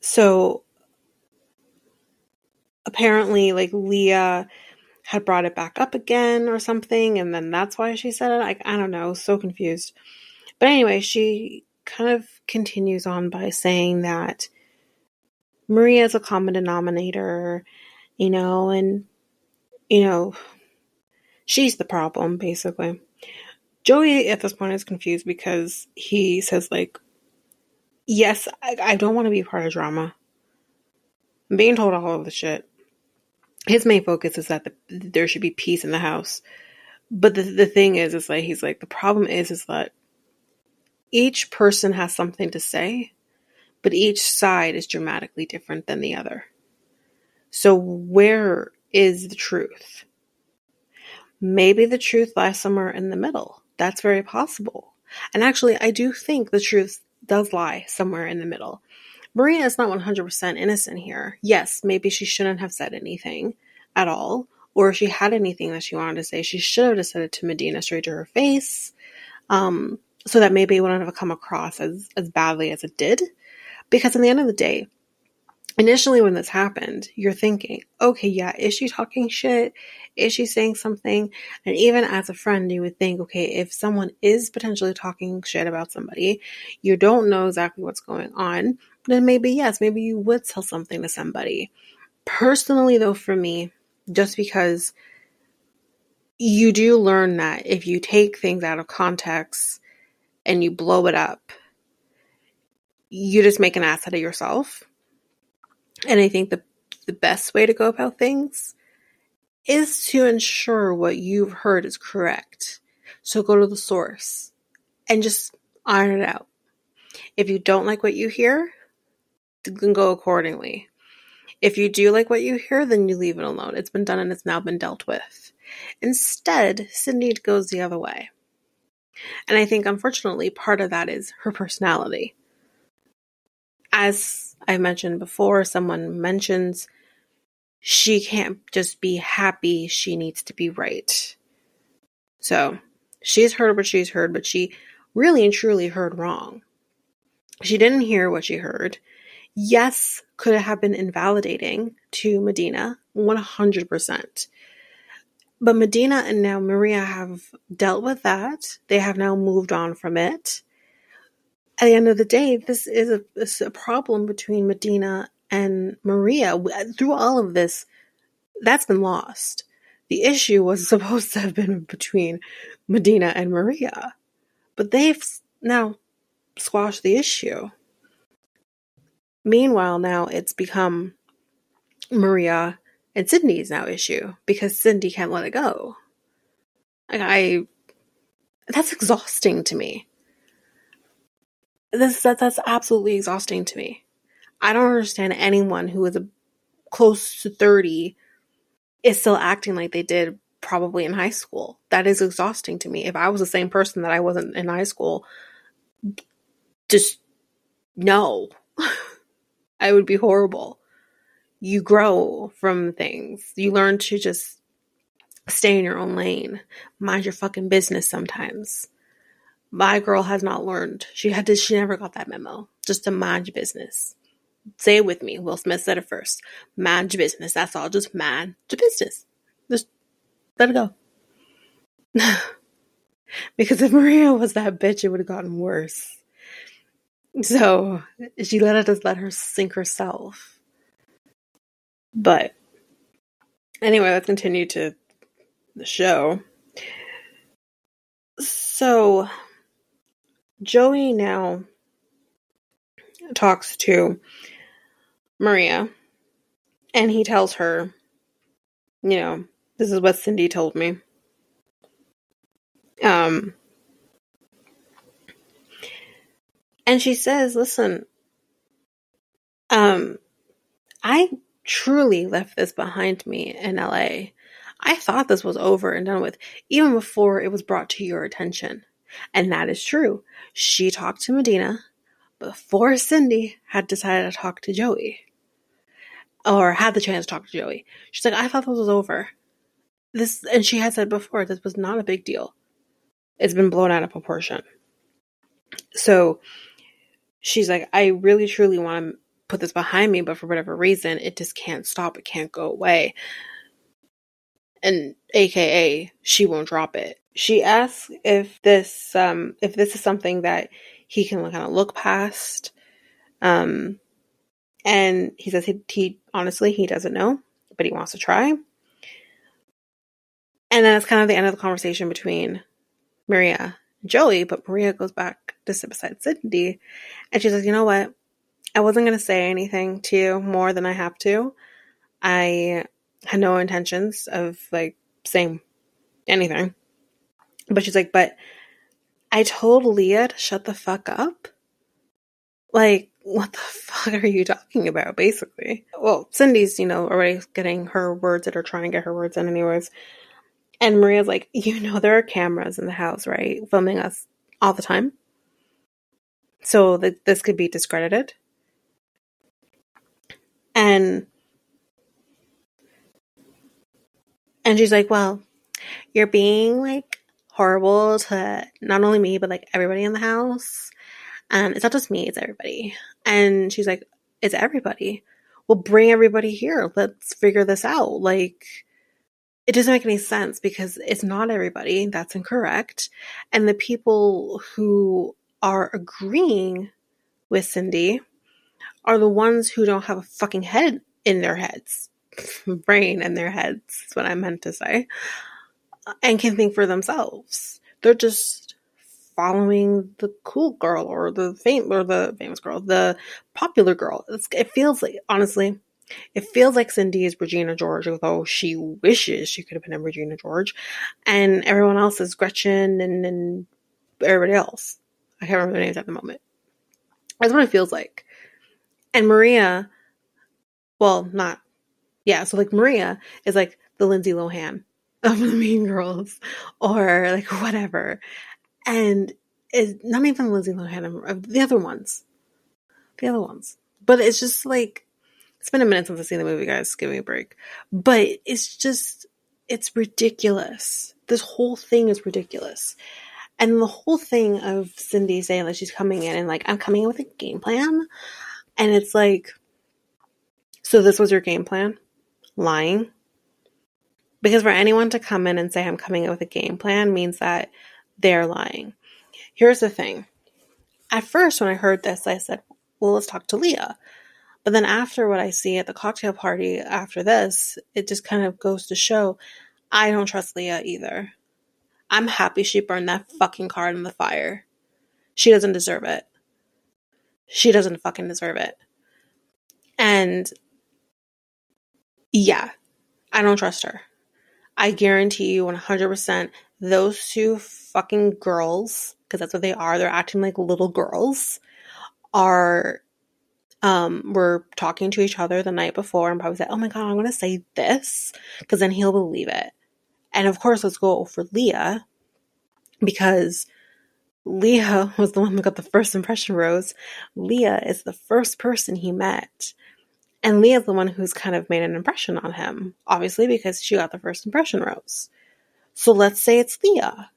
so apparently, like, Leah had brought it back up again or something, and then that's why she said it. I, I don't know, so confused. But anyway, she kind of continues on by saying that Maria is a common denominator, you know, and, you know, she's the problem, basically. Joey at this point is confused because he says, like, yes, I, I don't want to be part of drama. I'm being told all of the shit his main focus is that the, there should be peace in the house. But the the thing is, is like he's like the problem is is that each person has something to say, but each side is dramatically different than the other. So where is the truth? Maybe the truth lies somewhere in the middle. That's very possible. And actually, I do think the truth does lie somewhere in the middle. Maria is not 100% innocent here. Yes, maybe she shouldn't have said anything at all, or if she had anything that she wanted to say, she should have just said it to Madina straight to her face, um, so that maybe it wouldn't have come across as, as badly as it did. Because in the end of the day, initially when this happened, you're thinking, okay, yeah, is she talking shit? Is she saying something? And even as a friend, you would think, okay, if someone is potentially talking shit about somebody, you don't know exactly what's going on, then maybe yes, maybe you would tell something to somebody. Personally, though, for me, just because you do learn that if you take things out of context and you blow it up, you just make an ass out of yourself. And I think the the best way to go about things is to ensure what you've heard is correct. So go to the source and just iron it out. If you don't like what you hear, then go accordingly. If you do like what you hear, then you leave it alone. It's been done and it's now been dealt with. Instead, Sydney goes the other way. And I think, unfortunately, part of that is her personality. As I mentioned before, someone mentions she can't just be happy, she needs to be right. So, she's heard what she's heard, but she really and truly heard wrong. She didn't hear what she heard. Yes, could have been invalidating to Madina, 100%. But Madina and now Maria have dealt with that. They have now moved on from it. At the end of the day, this is a, this is a problem between Madina and Maria. Through all of this, that's been lost. The issue was supposed to have been between Madina and Maria. But they've now squashed the issue. Meanwhile, now it's become Maria and Sydney's now issue because Sydney can't let it go. Like I that's exhausting to me. This that that's absolutely exhausting to me. I don't understand anyone who is a, close to 30 is still acting like they did probably in high school. That is exhausting to me. If I was the same person that I wasn't in high school, just no. I would be horrible. You grow from things. You learn to just stay in your own lane. Mind your fucking business sometimes. My girl has not learned. She had to, she never got that memo. Just to mind your business. Say it with me. Will Smith said it first. Mind your business. That's all. Just mind your business. Just let it go. because if Maria was that bitch, it would have gotten worse. So she let it just let her sink herself. But anyway, let's continue to the show. So Joey now talks to Maria and he tells her, you know, this is what Sydney told me. Um and she says, "Listen, um I truly left this behind me in LA. I thought this was over and done with even before it was brought to your attention. And that is true. She talked to Madina before Sydney had decided to talk to Joey. Or had the chance to talk to Joey. She's like, I thought this was over. This and she had said before this was not a big deal. It's been blown out of proportion. So she's like, I really truly want to put this behind me, but for whatever reason, it just can't stop. It can't go away. And AKA, she won't drop it. She asks if this, um, if this is something that he can kind of look past. Um, and he says he, he honestly he doesn't know, but he wants to try. And then it's kind of the end of the conversation between Maria and Joey, but Maria goes back to sit beside Sydney and she says, You know what? I wasn't going to say anything to you more than I have to. I had no intentions of like saying anything. But she's like, But I told Leah to shut the fuck up. Like, what the fuck are you talking about, basically? Well, Sydney's, you know, already getting her words that are trying to get her words in, anyways. And Maria's like, You know, there are cameras in the house, right? Filming us all the time. So that this could be discredited. And and she's like, Well, you're being like horrible to not only me, but like everybody in the house. And it's not just me, it's everybody. And she's like, It's everybody. Well, bring everybody here. Let's figure this out. Like, it doesn't make any sense because it's not everybody. That's incorrect. And the people who are agreeing with Sydney are the ones who don't have a fucking head in their heads, brain in their heads, is what I meant to say, and can think for themselves. They're just following the cool girl or the fame or the famous girl, the popular girl. It's, it feels like honestly, It feels like Sydney is Regina George, although she wishes she could have been a Regina George. And everyone else is Gretchen and, and everybody else. I can't remember their names at the moment. That's what it feels like. And Maria, well, not, yeah, so like Maria is like the Lindsay Lohan of the Mean Girls or like whatever. And is not even Lindsay Lohan, of the other ones. The other ones. But it's just like, it's been a minute since I've seen the movie, guys. Give me a break. But it's just, it's ridiculous. This whole thing is ridiculous. And the whole thing of Cindy saying that she's coming in and like, I'm coming in with a game plan. And it's like, so this was your game plan? Lying? Because for anyone to come in and say I'm coming in with a game plan means that they're lying. Here's the thing. At first, when I heard this, I said, well, let's talk to Leah. But then after what I see at the cocktail party after this, it just kind of goes to show I don't trust Leah either. I'm happy she burned that fucking card in the fire. She doesn't deserve it. She doesn't fucking deserve it. And yeah, I don't trust her. I guarantee you 100% those two fucking girls, because that's what they are, they're acting like little girls, are um were talking to each other the night before and probably said, Oh my god, I'm gonna say this because then he'll believe it. And of course, let's go for Leah because Leah was the one who got the first impression rose. Leah is the first person he met. And Leah's the one who's kind of made an impression on him, obviously, because she got the first impression rose. So let's say it's Leah.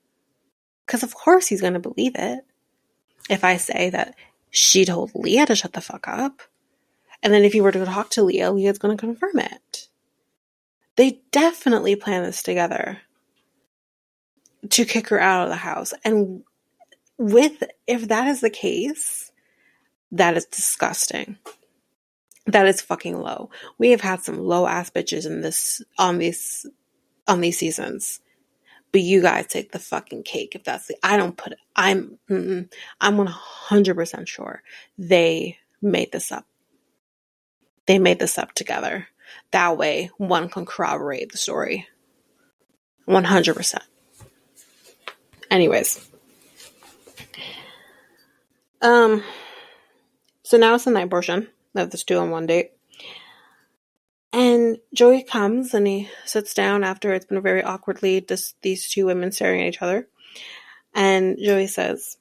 Because of course he's going to believe it. If I say that she told Leah to shut the fuck up, and then if you were to talk to Leah, Leah's going to confirm it. They definitely plan this together to kick her out of the house. And with, if that is the case, that is disgusting. That is fucking low. We have had some low ass bitches in this, on these, on these seasons. But you guys take the fucking cake if that's the, I don't put it, I'm, I'm 100% sure they made this up. They made this up together. That way, one can corroborate the story. 100%. Anyways. Um, so now it's the night portion of this two on one date. And Joey comes and he sits down after it's been very awkwardly just these two women staring at each other. And Joey says,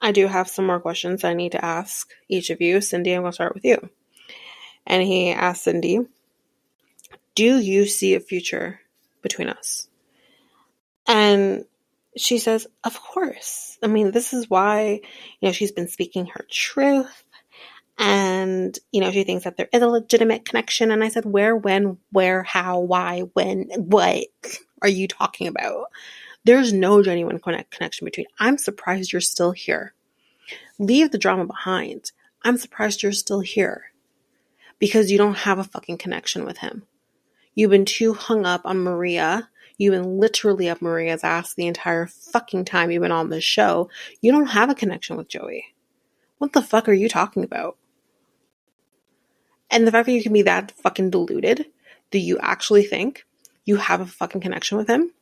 I do have some more questions I need to ask each of you. Cindy, I'm going to start with you. And he asks Cindy, Do you see a future between us? And she says, Of course. I mean, this is why, you know, she's been speaking her truth. And, you know, she thinks that there is a legitimate connection. And I said, Where, when, where, how, why, when, what are you talking about? There's no genuine connect- connection between. I'm surprised you're still here. Leave the drama behind. I'm surprised you're still here because you don't have a fucking connection with him. You've been too hung up on Maria You've been literally up Maria's ass the entire fucking time you've been on this show. You don't have a connection with Joey. What the fuck are you talking about? And the fact that you can be that fucking deluded, do you actually think you have a fucking connection with him?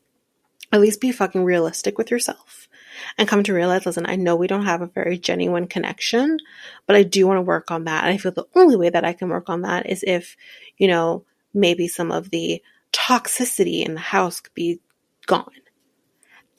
At least be fucking realistic with yourself and come to realize listen, I know we don't have a very genuine connection, but I do want to work on that. And I feel the only way that I can work on that is if, you know, maybe some of the toxicity in the house could be gone.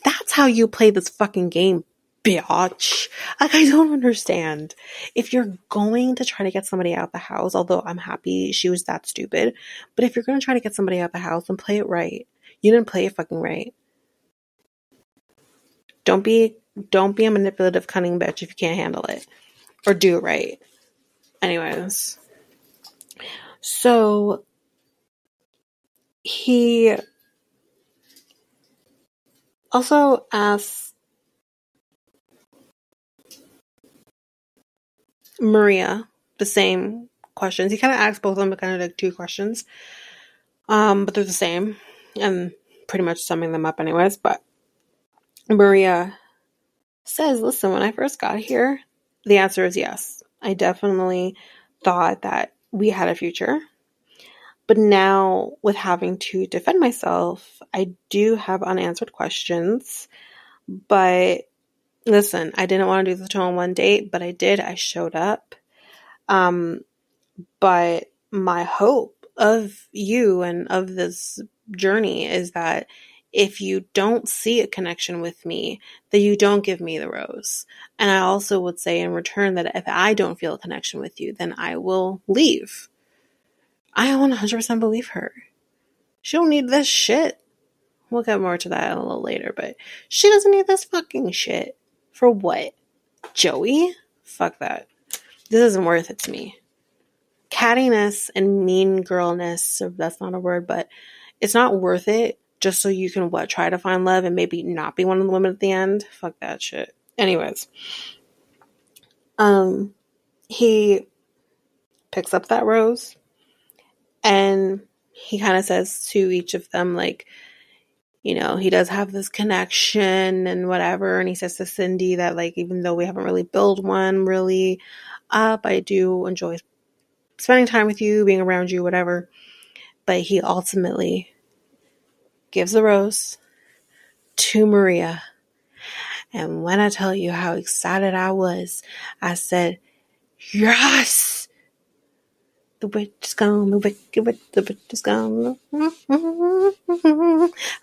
That's how you play this fucking game, bitch. Like, I don't understand. If you're going to try to get somebody out the house, although I'm happy she was that stupid, but if you're going to try to get somebody out the house, then play it right. You didn't play it fucking right. Don't be, don't be a manipulative, cunning bitch if you can't handle it. Or do it right. Anyways. So, he also asks Maria the same questions. He kind of asks both of them, kind of like two questions. Um, but they're the same and pretty much summing them up, anyways. But Maria says, Listen, when I first got here, the answer is yes. I definitely thought that we had a future But now, with having to defend myself, I do have unanswered questions. But listen, I didn't want to do the two on one date, but I did. I showed up. Um, but my hope of you and of this journey is that if you don't see a connection with me, that you don't give me the rose. And I also would say in return that if I don't feel a connection with you, then I will leave. I 100% believe her. She don't need this shit. We'll get more to that a little later, but she doesn't need this fucking shit. For what? Joey? Fuck that. This isn't worth it to me. Cattiness and mean girlness, that's not a word, but it's not worth it just so you can what try to find love and maybe not be one of the women at the end. Fuck that shit. Anyways. Um he picks up that rose he kind of says to each of them, like, you know, he does have this connection and whatever. And he says to Cindy that, like, even though we haven't really built one really up, I do enjoy spending time with you, being around you, whatever. But he ultimately gives the rose to Maria. And when I tell you how excited I was, I said, Yes! The witch is gone, the wicked witch, the witch is gone.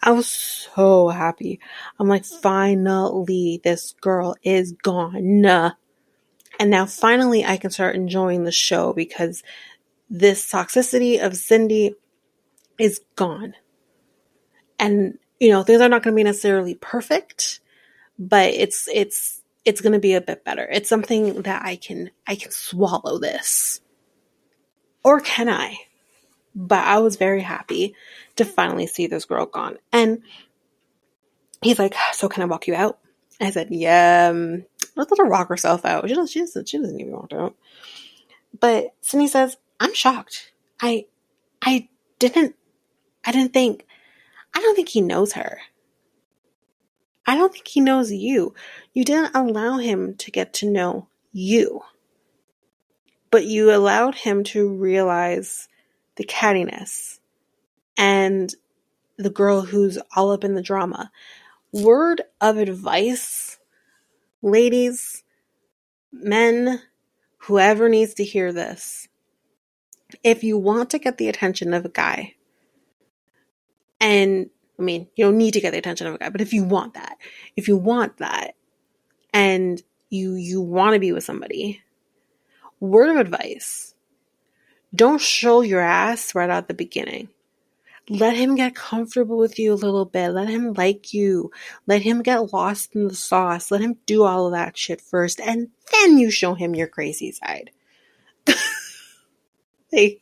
I was so happy. I'm like, finally, this girl is gone. And now finally I can start enjoying the show because this toxicity of Cindy is gone. And, you know, things are not going to be necessarily perfect, but it's, it's, it's going to be a bit better. It's something that I can, I can swallow this or can I? But I was very happy to finally see this girl gone. And he's like, So can I walk you out? I said, Yeah, let's let her walk herself out. She doesn't, she doesn't, she doesn't even walk out. But Cindy says, I'm shocked. I, I didn't, I didn't think, I don't think he knows her. I don't think he knows you. You didn't allow him to get to know you but you allowed him to realize the cattiness and the girl who's all up in the drama. Word of advice, ladies, men, whoever needs to hear this. If you want to get the attention of a guy, and I mean, you don't need to get the attention of a guy, but if you want that, if you want that, and you you want to be with somebody, word of advice don't show your ass right out the beginning. Let him get comfortable with you a little bit. Let him like you. Let him get lost in the sauce. Let him do all of that shit first. And then you show him your crazy side. like,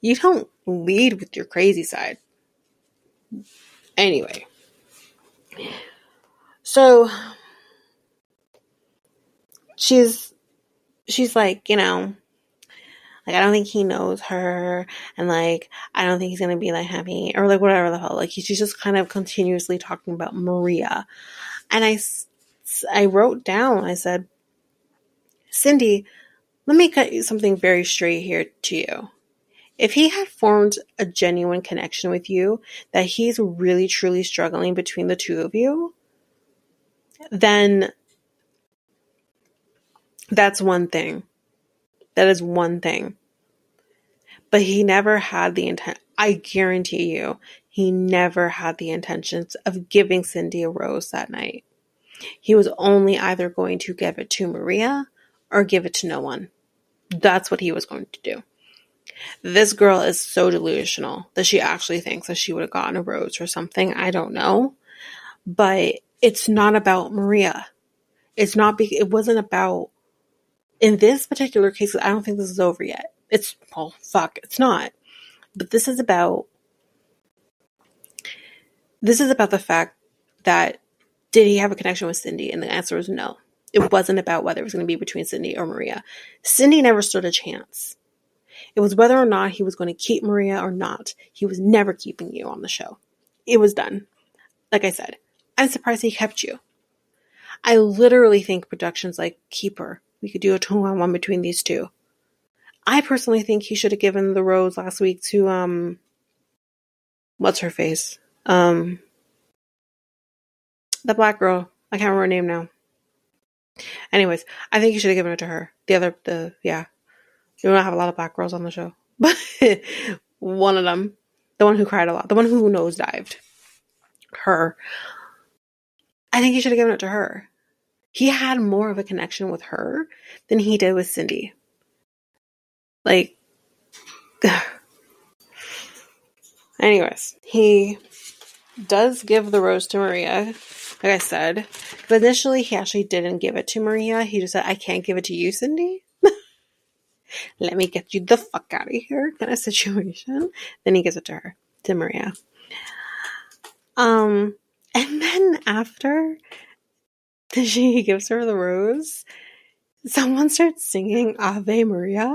you don't lead with your crazy side. Anyway. So, she's she's like, you know, like I don't think he knows her, and like I don't think he's gonna be like happy or like whatever the hell. Like she's just kind of continuously talking about Maria, and I I wrote down. I said, Cindy, let me cut you something very straight here to you. If he had formed a genuine connection with you, that he's really truly struggling between the two of you, then that's one thing. That is one thing. But he never had the intent. I guarantee you, he never had the intentions of giving Cindy a rose that night. He was only either going to give it to Maria or give it to no one. That's what he was going to do. This girl is so delusional that she actually thinks that she would have gotten a rose or something. I don't know. But it's not about Maria. It's not, be- it wasn't about in this particular case, I don't think this is over yet. It's, well, fuck, it's not. But this is about, this is about the fact that did he have a connection with Cindy? And the answer was no. It wasn't about whether it was going to be between Cindy or Maria. Cindy never stood a chance. It was whether or not he was going to keep Maria or not. He was never keeping you on the show. It was done. Like I said, I'm surprised he kept you. I literally think productions like Keeper we could do a two on one between these two. I personally think he should have given the rose last week to um what's her face? Um the black girl. I can't remember her name now. Anyways, I think you should have given it to her. The other the yeah. We don't have a lot of black girls on the show. But one of them. The one who cried a lot. The one who nosedived. Her. I think he should have given it to her. He had more of a connection with her than he did with Cindy. Like, anyways, he does give the rose to Maria, like I said. But initially, he actually didn't give it to Maria. He just said, I can't give it to you, Cindy. Let me get you the fuck out of here, kind of situation. Then he gives it to her, to Maria. Um, and then after she gives her the rose, someone starts singing Ave Maria.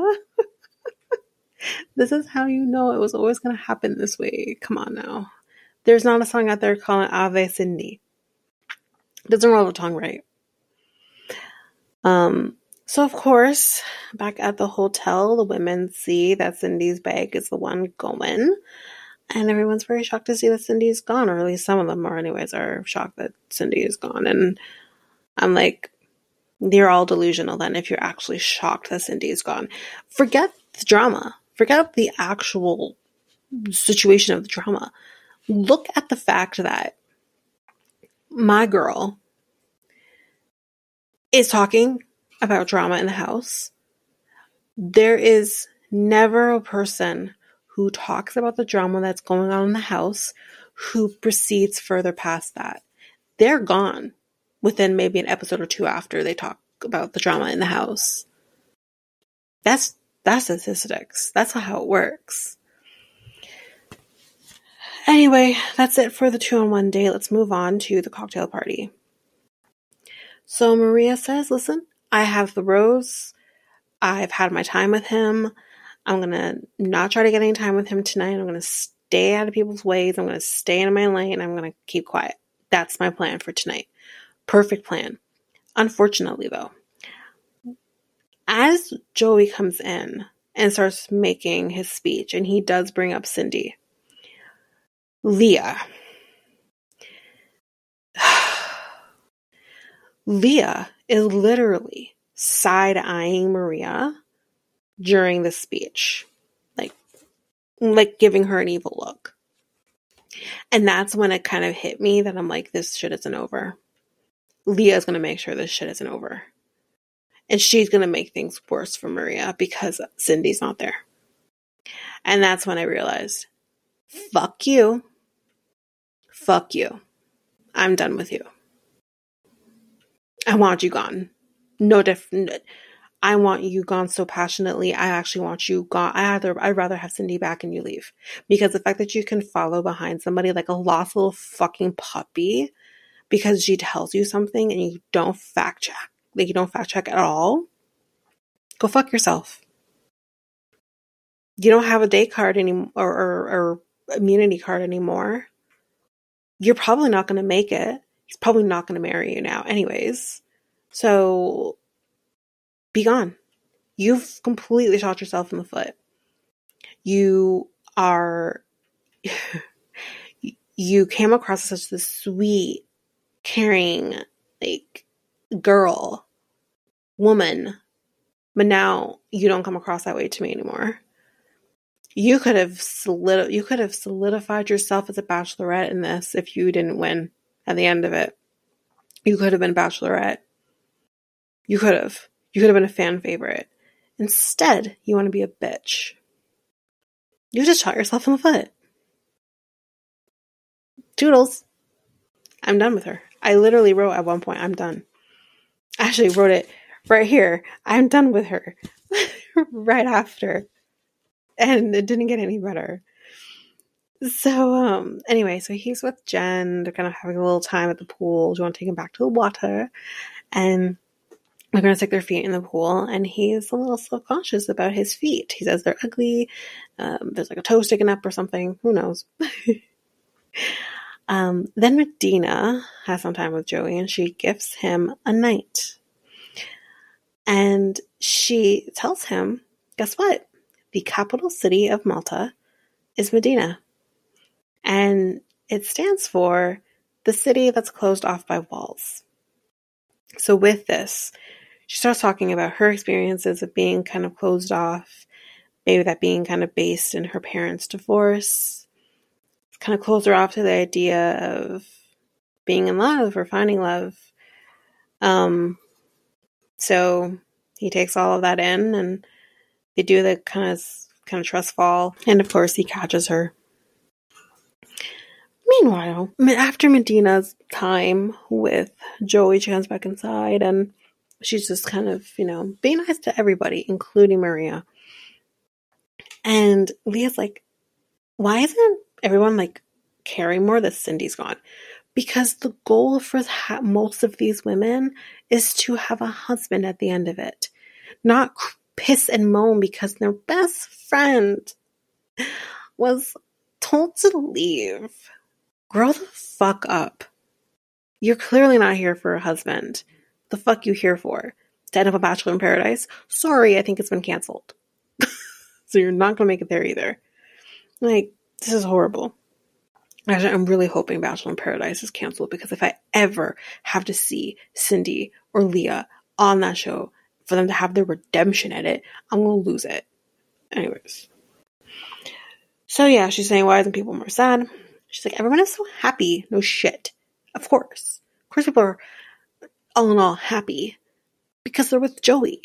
this is how you know it was always going to happen this way. Come on now. There's not a song out there calling Ave Cindy. doesn't roll the tongue right. Um, so of course, back at the hotel, the women see that Cindy's bag is the one going. And everyone's very shocked to see that Cindy's gone, or at least some of them are anyways are shocked that Cindy is gone. And I'm like, you're all delusional then if you're actually shocked that Cindy is gone. Forget the drama. Forget the actual situation of the drama. Look at the fact that my girl is talking about drama in the house. There is never a person who talks about the drama that's going on in the house who proceeds further past that. They're gone within maybe an episode or two after they talk about the drama in the house. That's that's statistics. That's how it works. Anyway, that's it for the two on one day. Let's move on to the cocktail party. So Maria says, Listen, I have the rose. I've had my time with him. I'm going to not try to get any time with him tonight. I'm going to stay out of people's ways. I'm going to stay in my lane. I'm going to keep quiet. That's my plan for tonight. Perfect plan. Unfortunately, though, as Joey comes in and starts making his speech, and he does bring up Cindy, Leah. Leah is literally side eyeing Maria during the speech, like, like giving her an evil look. And that's when it kind of hit me that I'm like, this shit isn't over. Leah's gonna make sure this shit isn't over. And she's gonna make things worse for Maria because Cindy's not there. And that's when I realized, fuck you. Fuck you. I'm done with you. I want you gone. No different. I want you gone so passionately. I actually want you gone. I rather, I'd rather have Cindy back and you leave because the fact that you can follow behind somebody like a lost little fucking puppy because she tells you something and you don't fact check, like you don't fact check at all, go fuck yourself. You don't have a day card anymore or, or, immunity card anymore. You're probably not going to make it. He's probably not going to marry you now, anyways. So be gone. You've completely shot yourself in the foot. You are, you came across as such this sweet, caring, like, girl, woman, but now you don't come across that way to me anymore. You could have solid, you could have solidified yourself as a bachelorette in this if you didn't win at the end of it. You could have been a bachelorette. You could have. You could have been a fan favorite. Instead, you want to be a bitch. You just shot yourself in the foot. doodles I'm done with her. I literally wrote at one point, I'm done. I actually wrote it right here. I'm done with her. right after. And it didn't get any better. So, um, anyway, so he's with Jen. They're kind of having a little time at the pool. Do you want to take him back to the water? And they're going to stick their feet in the pool, and he's a little self conscious about his feet. He says they're ugly. Um, there's like a toe sticking up or something. Who knows? um, then Madina has some time with Joey, and she gifts him a night. And she tells him guess what? The capital city of Malta is Medina. And it stands for the city that's closed off by walls. So, with this, she starts talking about her experiences of being kind of closed off, maybe that being kind of based in her parents' divorce. Kind of closed her off to the idea of being in love or finding love. Um, so he takes all of that in and they do the kind of kind of trust fall, and of course he catches her. Meanwhile, after Madina's time with Joey, she comes back inside and she's just kind of, you know, being nice to everybody, including Maria. And Leah's like, why isn't everyone like caring more that Cindy's gone? Because the goal for most of these women is to have a husband at the end of it, not piss and moan because their best friend was told to leave. Grow the fuck up. You're clearly not here for a husband. The fuck you here for? To end up a Bachelor in Paradise? Sorry, I think it's been canceled. so you're not gonna make it there either. Like, this is horrible. Actually, I'm really hoping Bachelor in Paradise is canceled because if I ever have to see Cindy or Leah on that show, for them to have their redemption in it, I'm gonna lose it. Anyways. So yeah, she's saying, why isn't people more sad? She's like, everyone is so happy. No shit. Of course. Of course people are all in all happy. Because they're with Joey.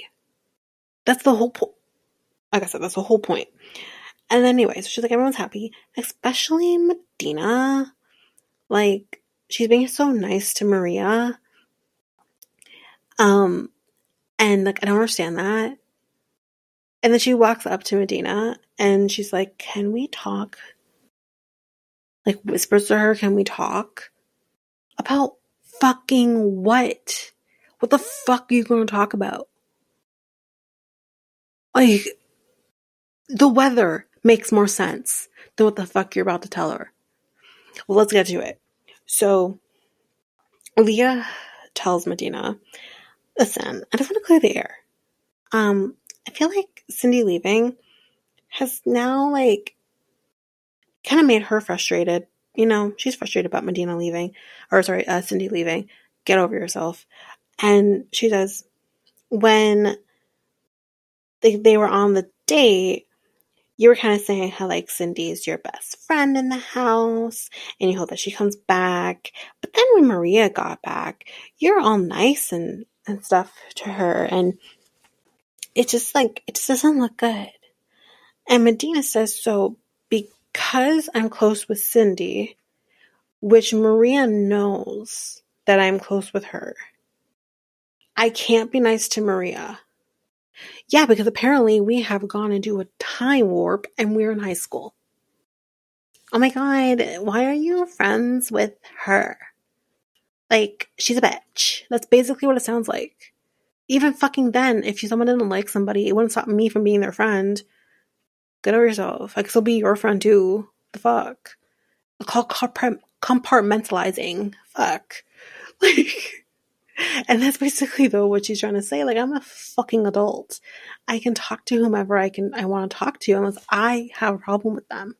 That's the whole point. Like I said, that's the whole point. And anyway, so she's like, everyone's happy, especially Madina. Like, she's being so nice to Maria. Um, and like, I don't understand that. And then she walks up to Madina and she's like, Can we talk? Like, whispers to her, Can we talk? About fucking what? What the fuck are you to talk about? Like, the weather makes more sense than what the fuck you're about to tell her. Well, let's get to it. So, Leah tells Madina Listen, I just want to clear the air. Um, I feel like Cindy leaving has now like kind of made her frustrated. You know, she's frustrated about Madina leaving, or sorry, uh, Cindy leaving. Get over yourself. And she says, when they, they were on the date, you were kind of saying how like Cindy is your best friend in the house and you hope that she comes back. But then when Maria got back, you're all nice and and stuff to her and it just like it just doesn't look good. And Madina says so because I'm close with Cindy, which Maria knows that I'm close with her. I can't be nice to Maria. Yeah, because apparently we have gone into a time warp and we're in high school. Oh my god, why are you friends with her? Like, she's a bitch. That's basically what it sounds like. Even fucking then, if someone didn't like somebody, it wouldn't stop me from being their friend. Get over yourself. I could still be your friend too. The fuck? Call compartmentalizing. Fuck. Like, and that's basically though what she's trying to say. Like, I'm a fucking adult. I can talk to whomever I can I want to talk to unless I have a problem with them.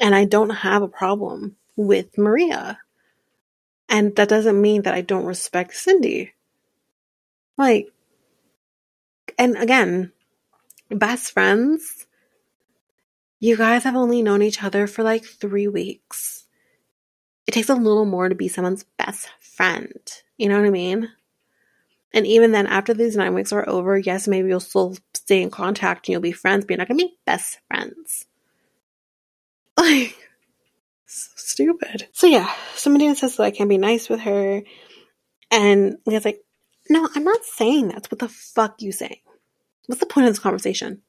And I don't have a problem with Maria. And that doesn't mean that I don't respect Cindy. Like, and again, best friends, you guys have only known each other for like three weeks. It takes a little more to be someone's best friend. You know what I mean? And even then, after these nine weeks are over, yes, maybe you'll still stay in contact and you'll be friends, but you're not gonna be best friends. Like, so stupid. So yeah, somebody says that I can't be nice with her. And Leah's like, no, I'm not saying that. What the fuck you saying? What's the point of this conversation?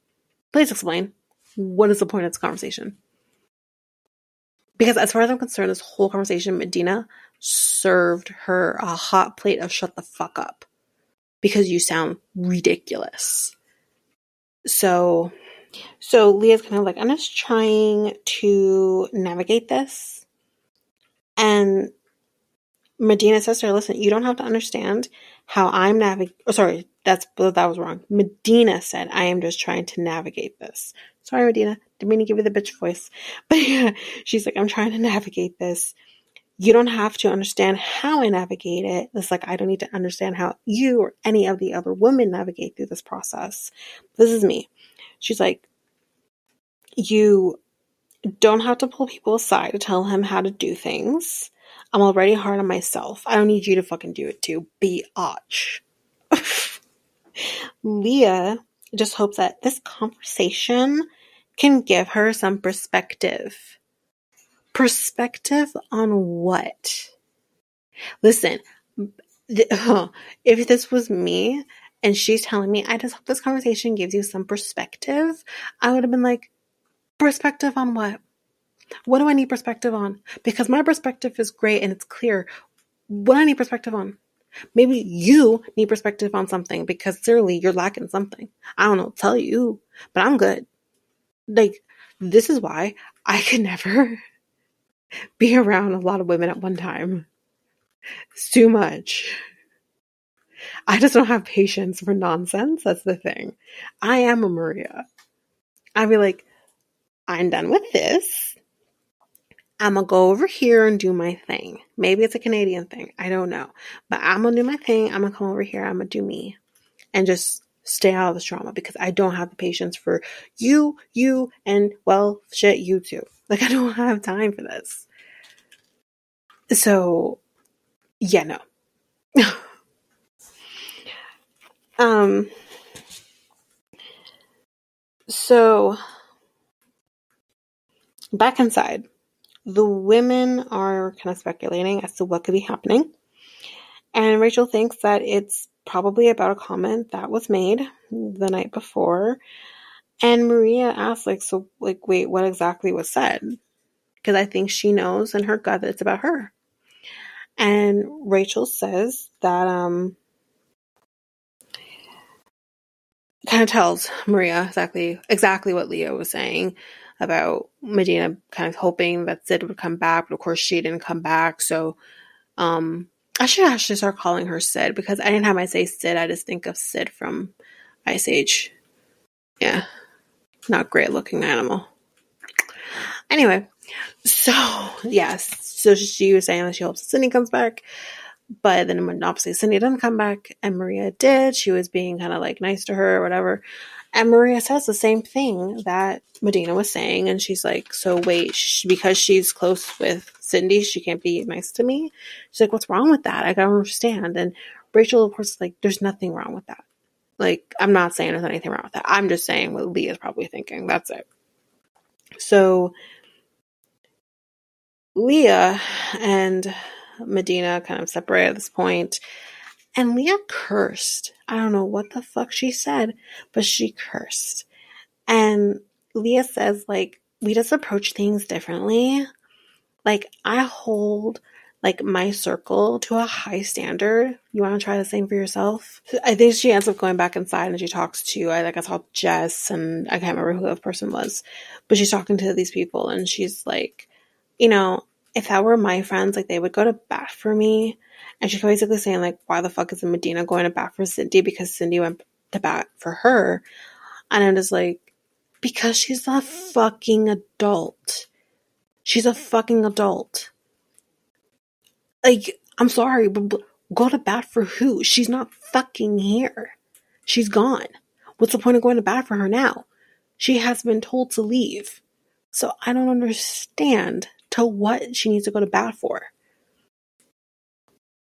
Please explain. What is the point of this conversation? Because as far as I'm concerned, this whole conversation, Madina served her a hot plate of shut the fuck up. Because you sound ridiculous. So so Leah's kind of like, I'm just trying to navigate this. And Madina says to her, listen, you don't have to understand how I'm navigating, oh, sorry, That's that was wrong. Madina said, "I am just trying to navigate this." Sorry, Madina, didn't mean to give you the bitch voice, but yeah, she's like, "I'm trying to navigate this." You don't have to understand how I navigate it. It's like I don't need to understand how you or any of the other women navigate through this process. This is me. She's like, you don't have to pull people aside to tell him how to do things. I'm already hard on myself. I don't need you to fucking do it too. Biatch. Leah just hopes that this conversation can give her some perspective. Perspective on what? Listen, if this was me and she's telling me, I just hope this conversation gives you some perspective, I would have been like, perspective on what? What do I need perspective on? Because my perspective is great and it's clear. What I need perspective on? Maybe you need perspective on something because clearly you're lacking something. I don't know, tell you, but I'm good. Like, this is why I could never be around a lot of women at one time. It's too much. I just don't have patience for nonsense. That's the thing. I am a Maria. I'd be like, I'm done with this. I'm gonna go over here and do my thing. Maybe it's a Canadian thing. I don't know. But I'm gonna do my thing. I'm gonna come over here. I'm gonna do me and just stay out of this drama because I don't have the patience for you, you, and well, shit, you too. Like, I don't have time for this. So, yeah, no. um, so back inside the women are kind of speculating as to what could be happening. And Rachel thinks that it's probably about a comment that was made the night before. And Maria asks, like, so, like, wait, what exactly was said? Because I think she knows in her gut that it's about her. And Rachel says that, um, kind of tells Maria exactly exactly what Leo was saying about Madina kind of hoping that Sid would come back, but of course she didn't come back. So um, I should actually start calling her Sid because I didn't have my say Sid. I just think of Sid from Ice Age. Yeah, not great looking animal. Anyway, so yes, so she was saying that she hopes Cindy comes back. But then obviously Cindy didn't come back and Maria did, she was being kind of like nice to her or whatever. And Maria says the same thing that Madina was saying. And she's like, So wait, because she's close with Cindy, she can't be nice to me? She's like, What's wrong with that? I don't understand. And Rachel, of course, is like, There's nothing wrong with that. Like, I'm not saying there's anything wrong with that. I'm just saying what Leah's probably thinking. That's it. So, Leah and Madina kind of separate at this point. And Leah cursed. I don't know what the fuck she said, but she cursed. And Leah says, like, we just approach things differently. Like, I hold like my circle to a high standard. You want to try the same for yourself? I think she ends up going back inside and she talks to, I think I saw Jess and I can't remember who the person was, but she's talking to these people and she's like, you know, if that were my friends, like they would go to bat for me. And she's basically saying, like, why the fuck is Madina going to bat for Cindy? Because Cindy went to bat for her. And I'm just like, because she's a fucking adult. She's a fucking adult. Like, I'm sorry, but go to bat for who? She's not fucking here. She's gone. What's the point of going to bat for her now? She has been told to leave. So I don't understand to what she needs to go to bat for.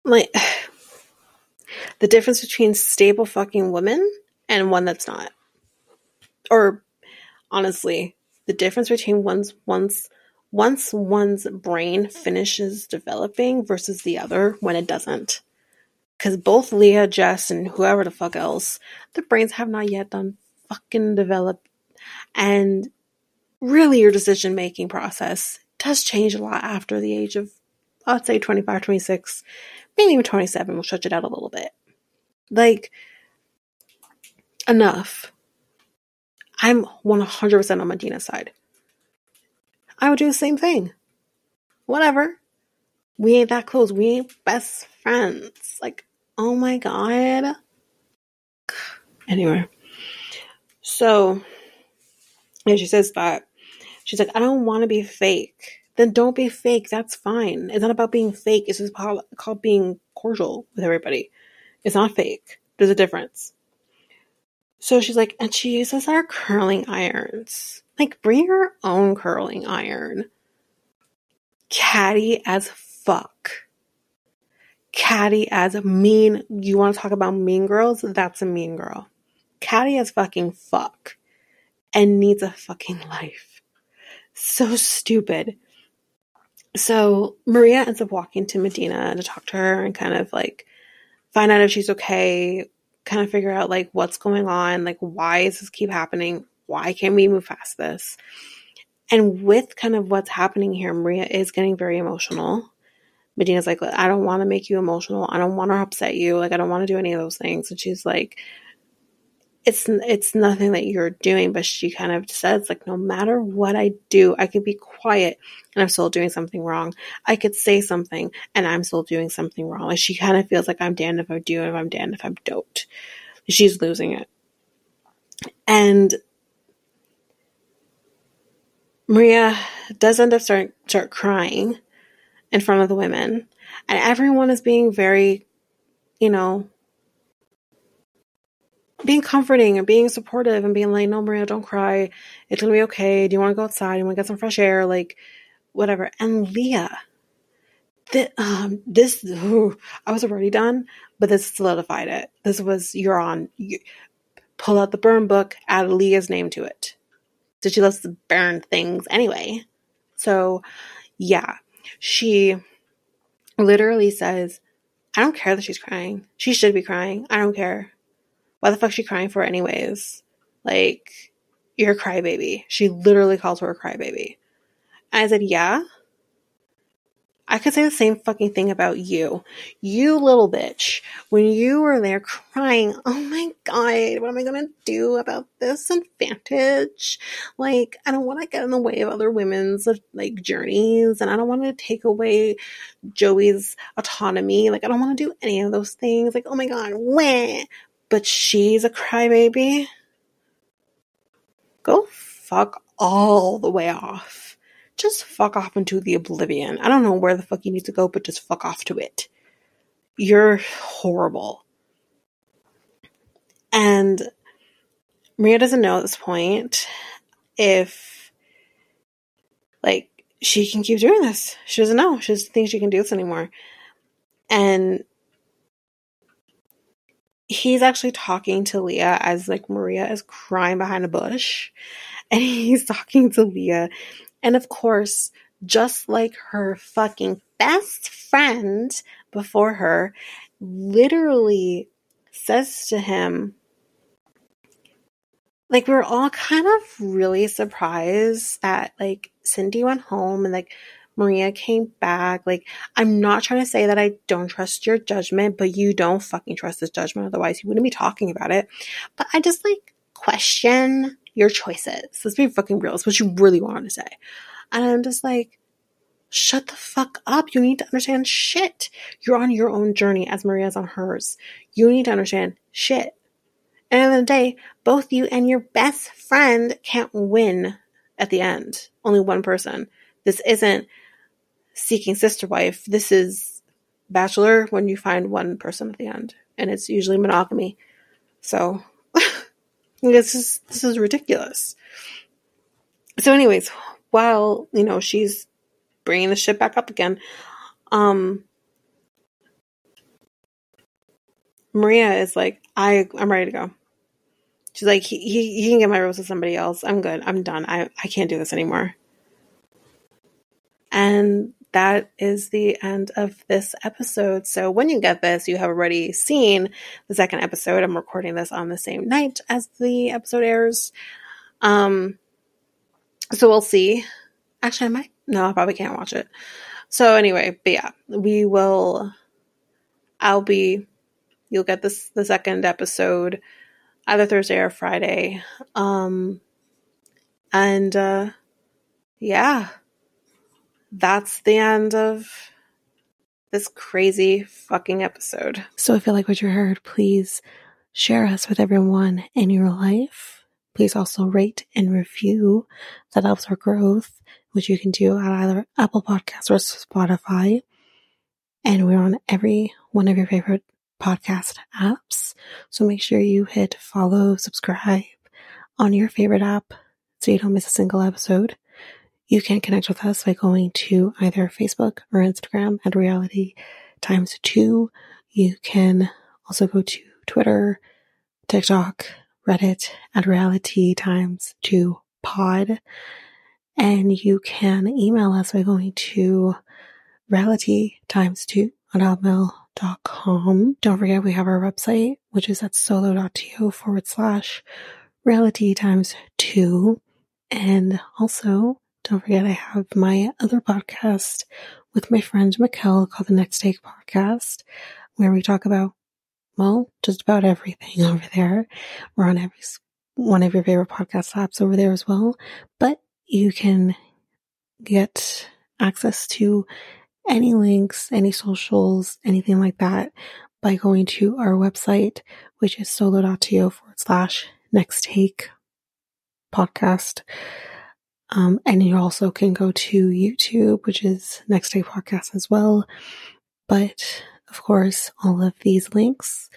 Like, the difference between stable fucking women and one that's not. Or, honestly, the difference between one's once once one's brain finishes developing versus the other when it doesn't. Because both Leah, Jess, and whoever the fuck else, their brains have not yet done fucking develop. And really, your decision making process does change a lot after the age of, I'd say 25, 26, maybe even 27. We'll stretch it out a little bit. Like, enough. I'm 100% on Madina's side. I would do the same thing. Whatever. We ain't that close. We ain't best friends. Like, oh my god. Anyway, so and she says that she's like, I don't want to be fake. Then don't be fake. That's fine. It's not about being fake. It's just called being cordial with everybody. It's not fake. There's a difference. So she's like, and she uses our curling irons. Like, bring your own curling iron. Catty as fuck. Catty as mean. You want to talk about mean girls? That's a mean girl. Catty as fucking fuck. And needs a fucking life. So stupid. So Maria ends up walking to Madina to talk to her and kind of like find out if she's okay, kind of figure out like what's going on, like why does this keep happening? Why can't we move past this? And with kind of what's happening here, Maria is getting very emotional. Madina's like, I don't want to make you emotional. I don't want to upset you. Like, I don't want to do any of those things. And she's like, it's it's nothing that you're doing, but she kind of says like, no matter what I do, I could be quiet and I'm still doing something wrong. I could say something and I'm still doing something wrong. Like she kind of feels like I'm damned if I do and if I'm damned if I don't. She's losing it, and Maria does end up start start crying in front of the women, and everyone is being very, you know, being comforting and being supportive and being like, no, Maria, don't cry. It's gonna be okay. Do you want to go outside? You want to get some fresh air? Like, whatever. And Leah, um, this ooh, I was already done, but this solidified it. This was you're on. You, pull out the burn book, add Leah's name to it. So she loves to burn things anyway. So, yeah, she literally says, "I don't care that she's crying. She should be crying. I don't care." Why the fuck she crying for anyways? Like, you're a crybaby. She literally calls her a crybaby. And I said, yeah. I could say the same fucking thing about you. You little bitch. When you were there crying, oh my god, what am I gonna do about this advantage? Like, I don't want to get in the way of other women's uh, like journeys, and I don't want to take away Joey's autonomy. Like, I don't want to do any of those things. Like, oh my god, wah but she's a crybaby, go fuck all the way off. Just fuck off into the oblivion. I don't know where the fuck you need to go, but just fuck off to it. You're horrible. And Maria doesn't know at this point if, like, she can keep doing this. She doesn't know. She doesn't think she can do this anymore. And he's actually talking to Leah as like Maria is crying behind a bush and he's talking to Leah. And of course, just like her fucking best friend before her, literally says to him, like, we are all kind of really surprised that, like, Cindy went home and, like, Maria came back. Like, I'm not trying to say that I don't trust your judgment, but you don't fucking trust this judgment. Otherwise, you wouldn't be talking about it. But I just like question your choices. Let's be fucking real. It's what you really wanted to say. And I'm just like, shut the fuck up. You need to understand shit. You're on your own journey as Maria's on hers. You need to understand shit. And at the end of the day, both you and your best friend can't win at the end. Only one person. This isn't seeking sister wife. This is bachelor when you find one person at the end, and it's usually monogamy. So this is this is ridiculous. So, anyways, while you know she's bringing the shit back up again, um, Maria is like, I I'm ready to go. She's like, he, he, he can get my rose to somebody else. I'm good. I'm done. I, I can't do this anymore. And that is the end of this episode. So when you get this, you have already seen the second episode. I'm recording this on the same night as the episode airs. Um, so we'll see. Actually, I might. No, I probably can't watch it. So anyway, but yeah, we will. I'll be. You'll get this the second episode either Thursday or Friday. Um, and uh, yeah that's the end of this crazy fucking episode. So if you like what you heard, please share us with everyone in your life. Please also rate and review. That helps our growth, which you can do at either Apple Podcasts or Spotify. And we're on every one of your favorite podcast apps. So make sure you hit follow, subscribe on your favorite app so you don't miss a single episode. You can connect with us by going to either Facebook or Instagram at Realitea times two. You can also go to Twitter, TikTok, Reddit at Realitea times two pod. And you can email us by going to Realitea times two on hotmail.com. Don't forget we have our website, which is at solo.to forward slash Realitea times two. And also don't forget I have my other podcast with my friend Mikel called the Next Take Podcast, where we talk about, well, just about everything over there. We're on every one of your favorite podcast apps over there as well, but you can get access to any links, any socials, anything like that by going to our website, which is solo.to forward slash next take podcast. Um, and you also can go to YouTube, which is next Take podcast as well. But of course, all of these links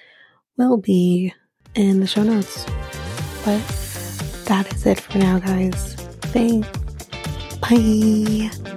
will be in the show notes. But that is it for now, guys. Thanks. Bye.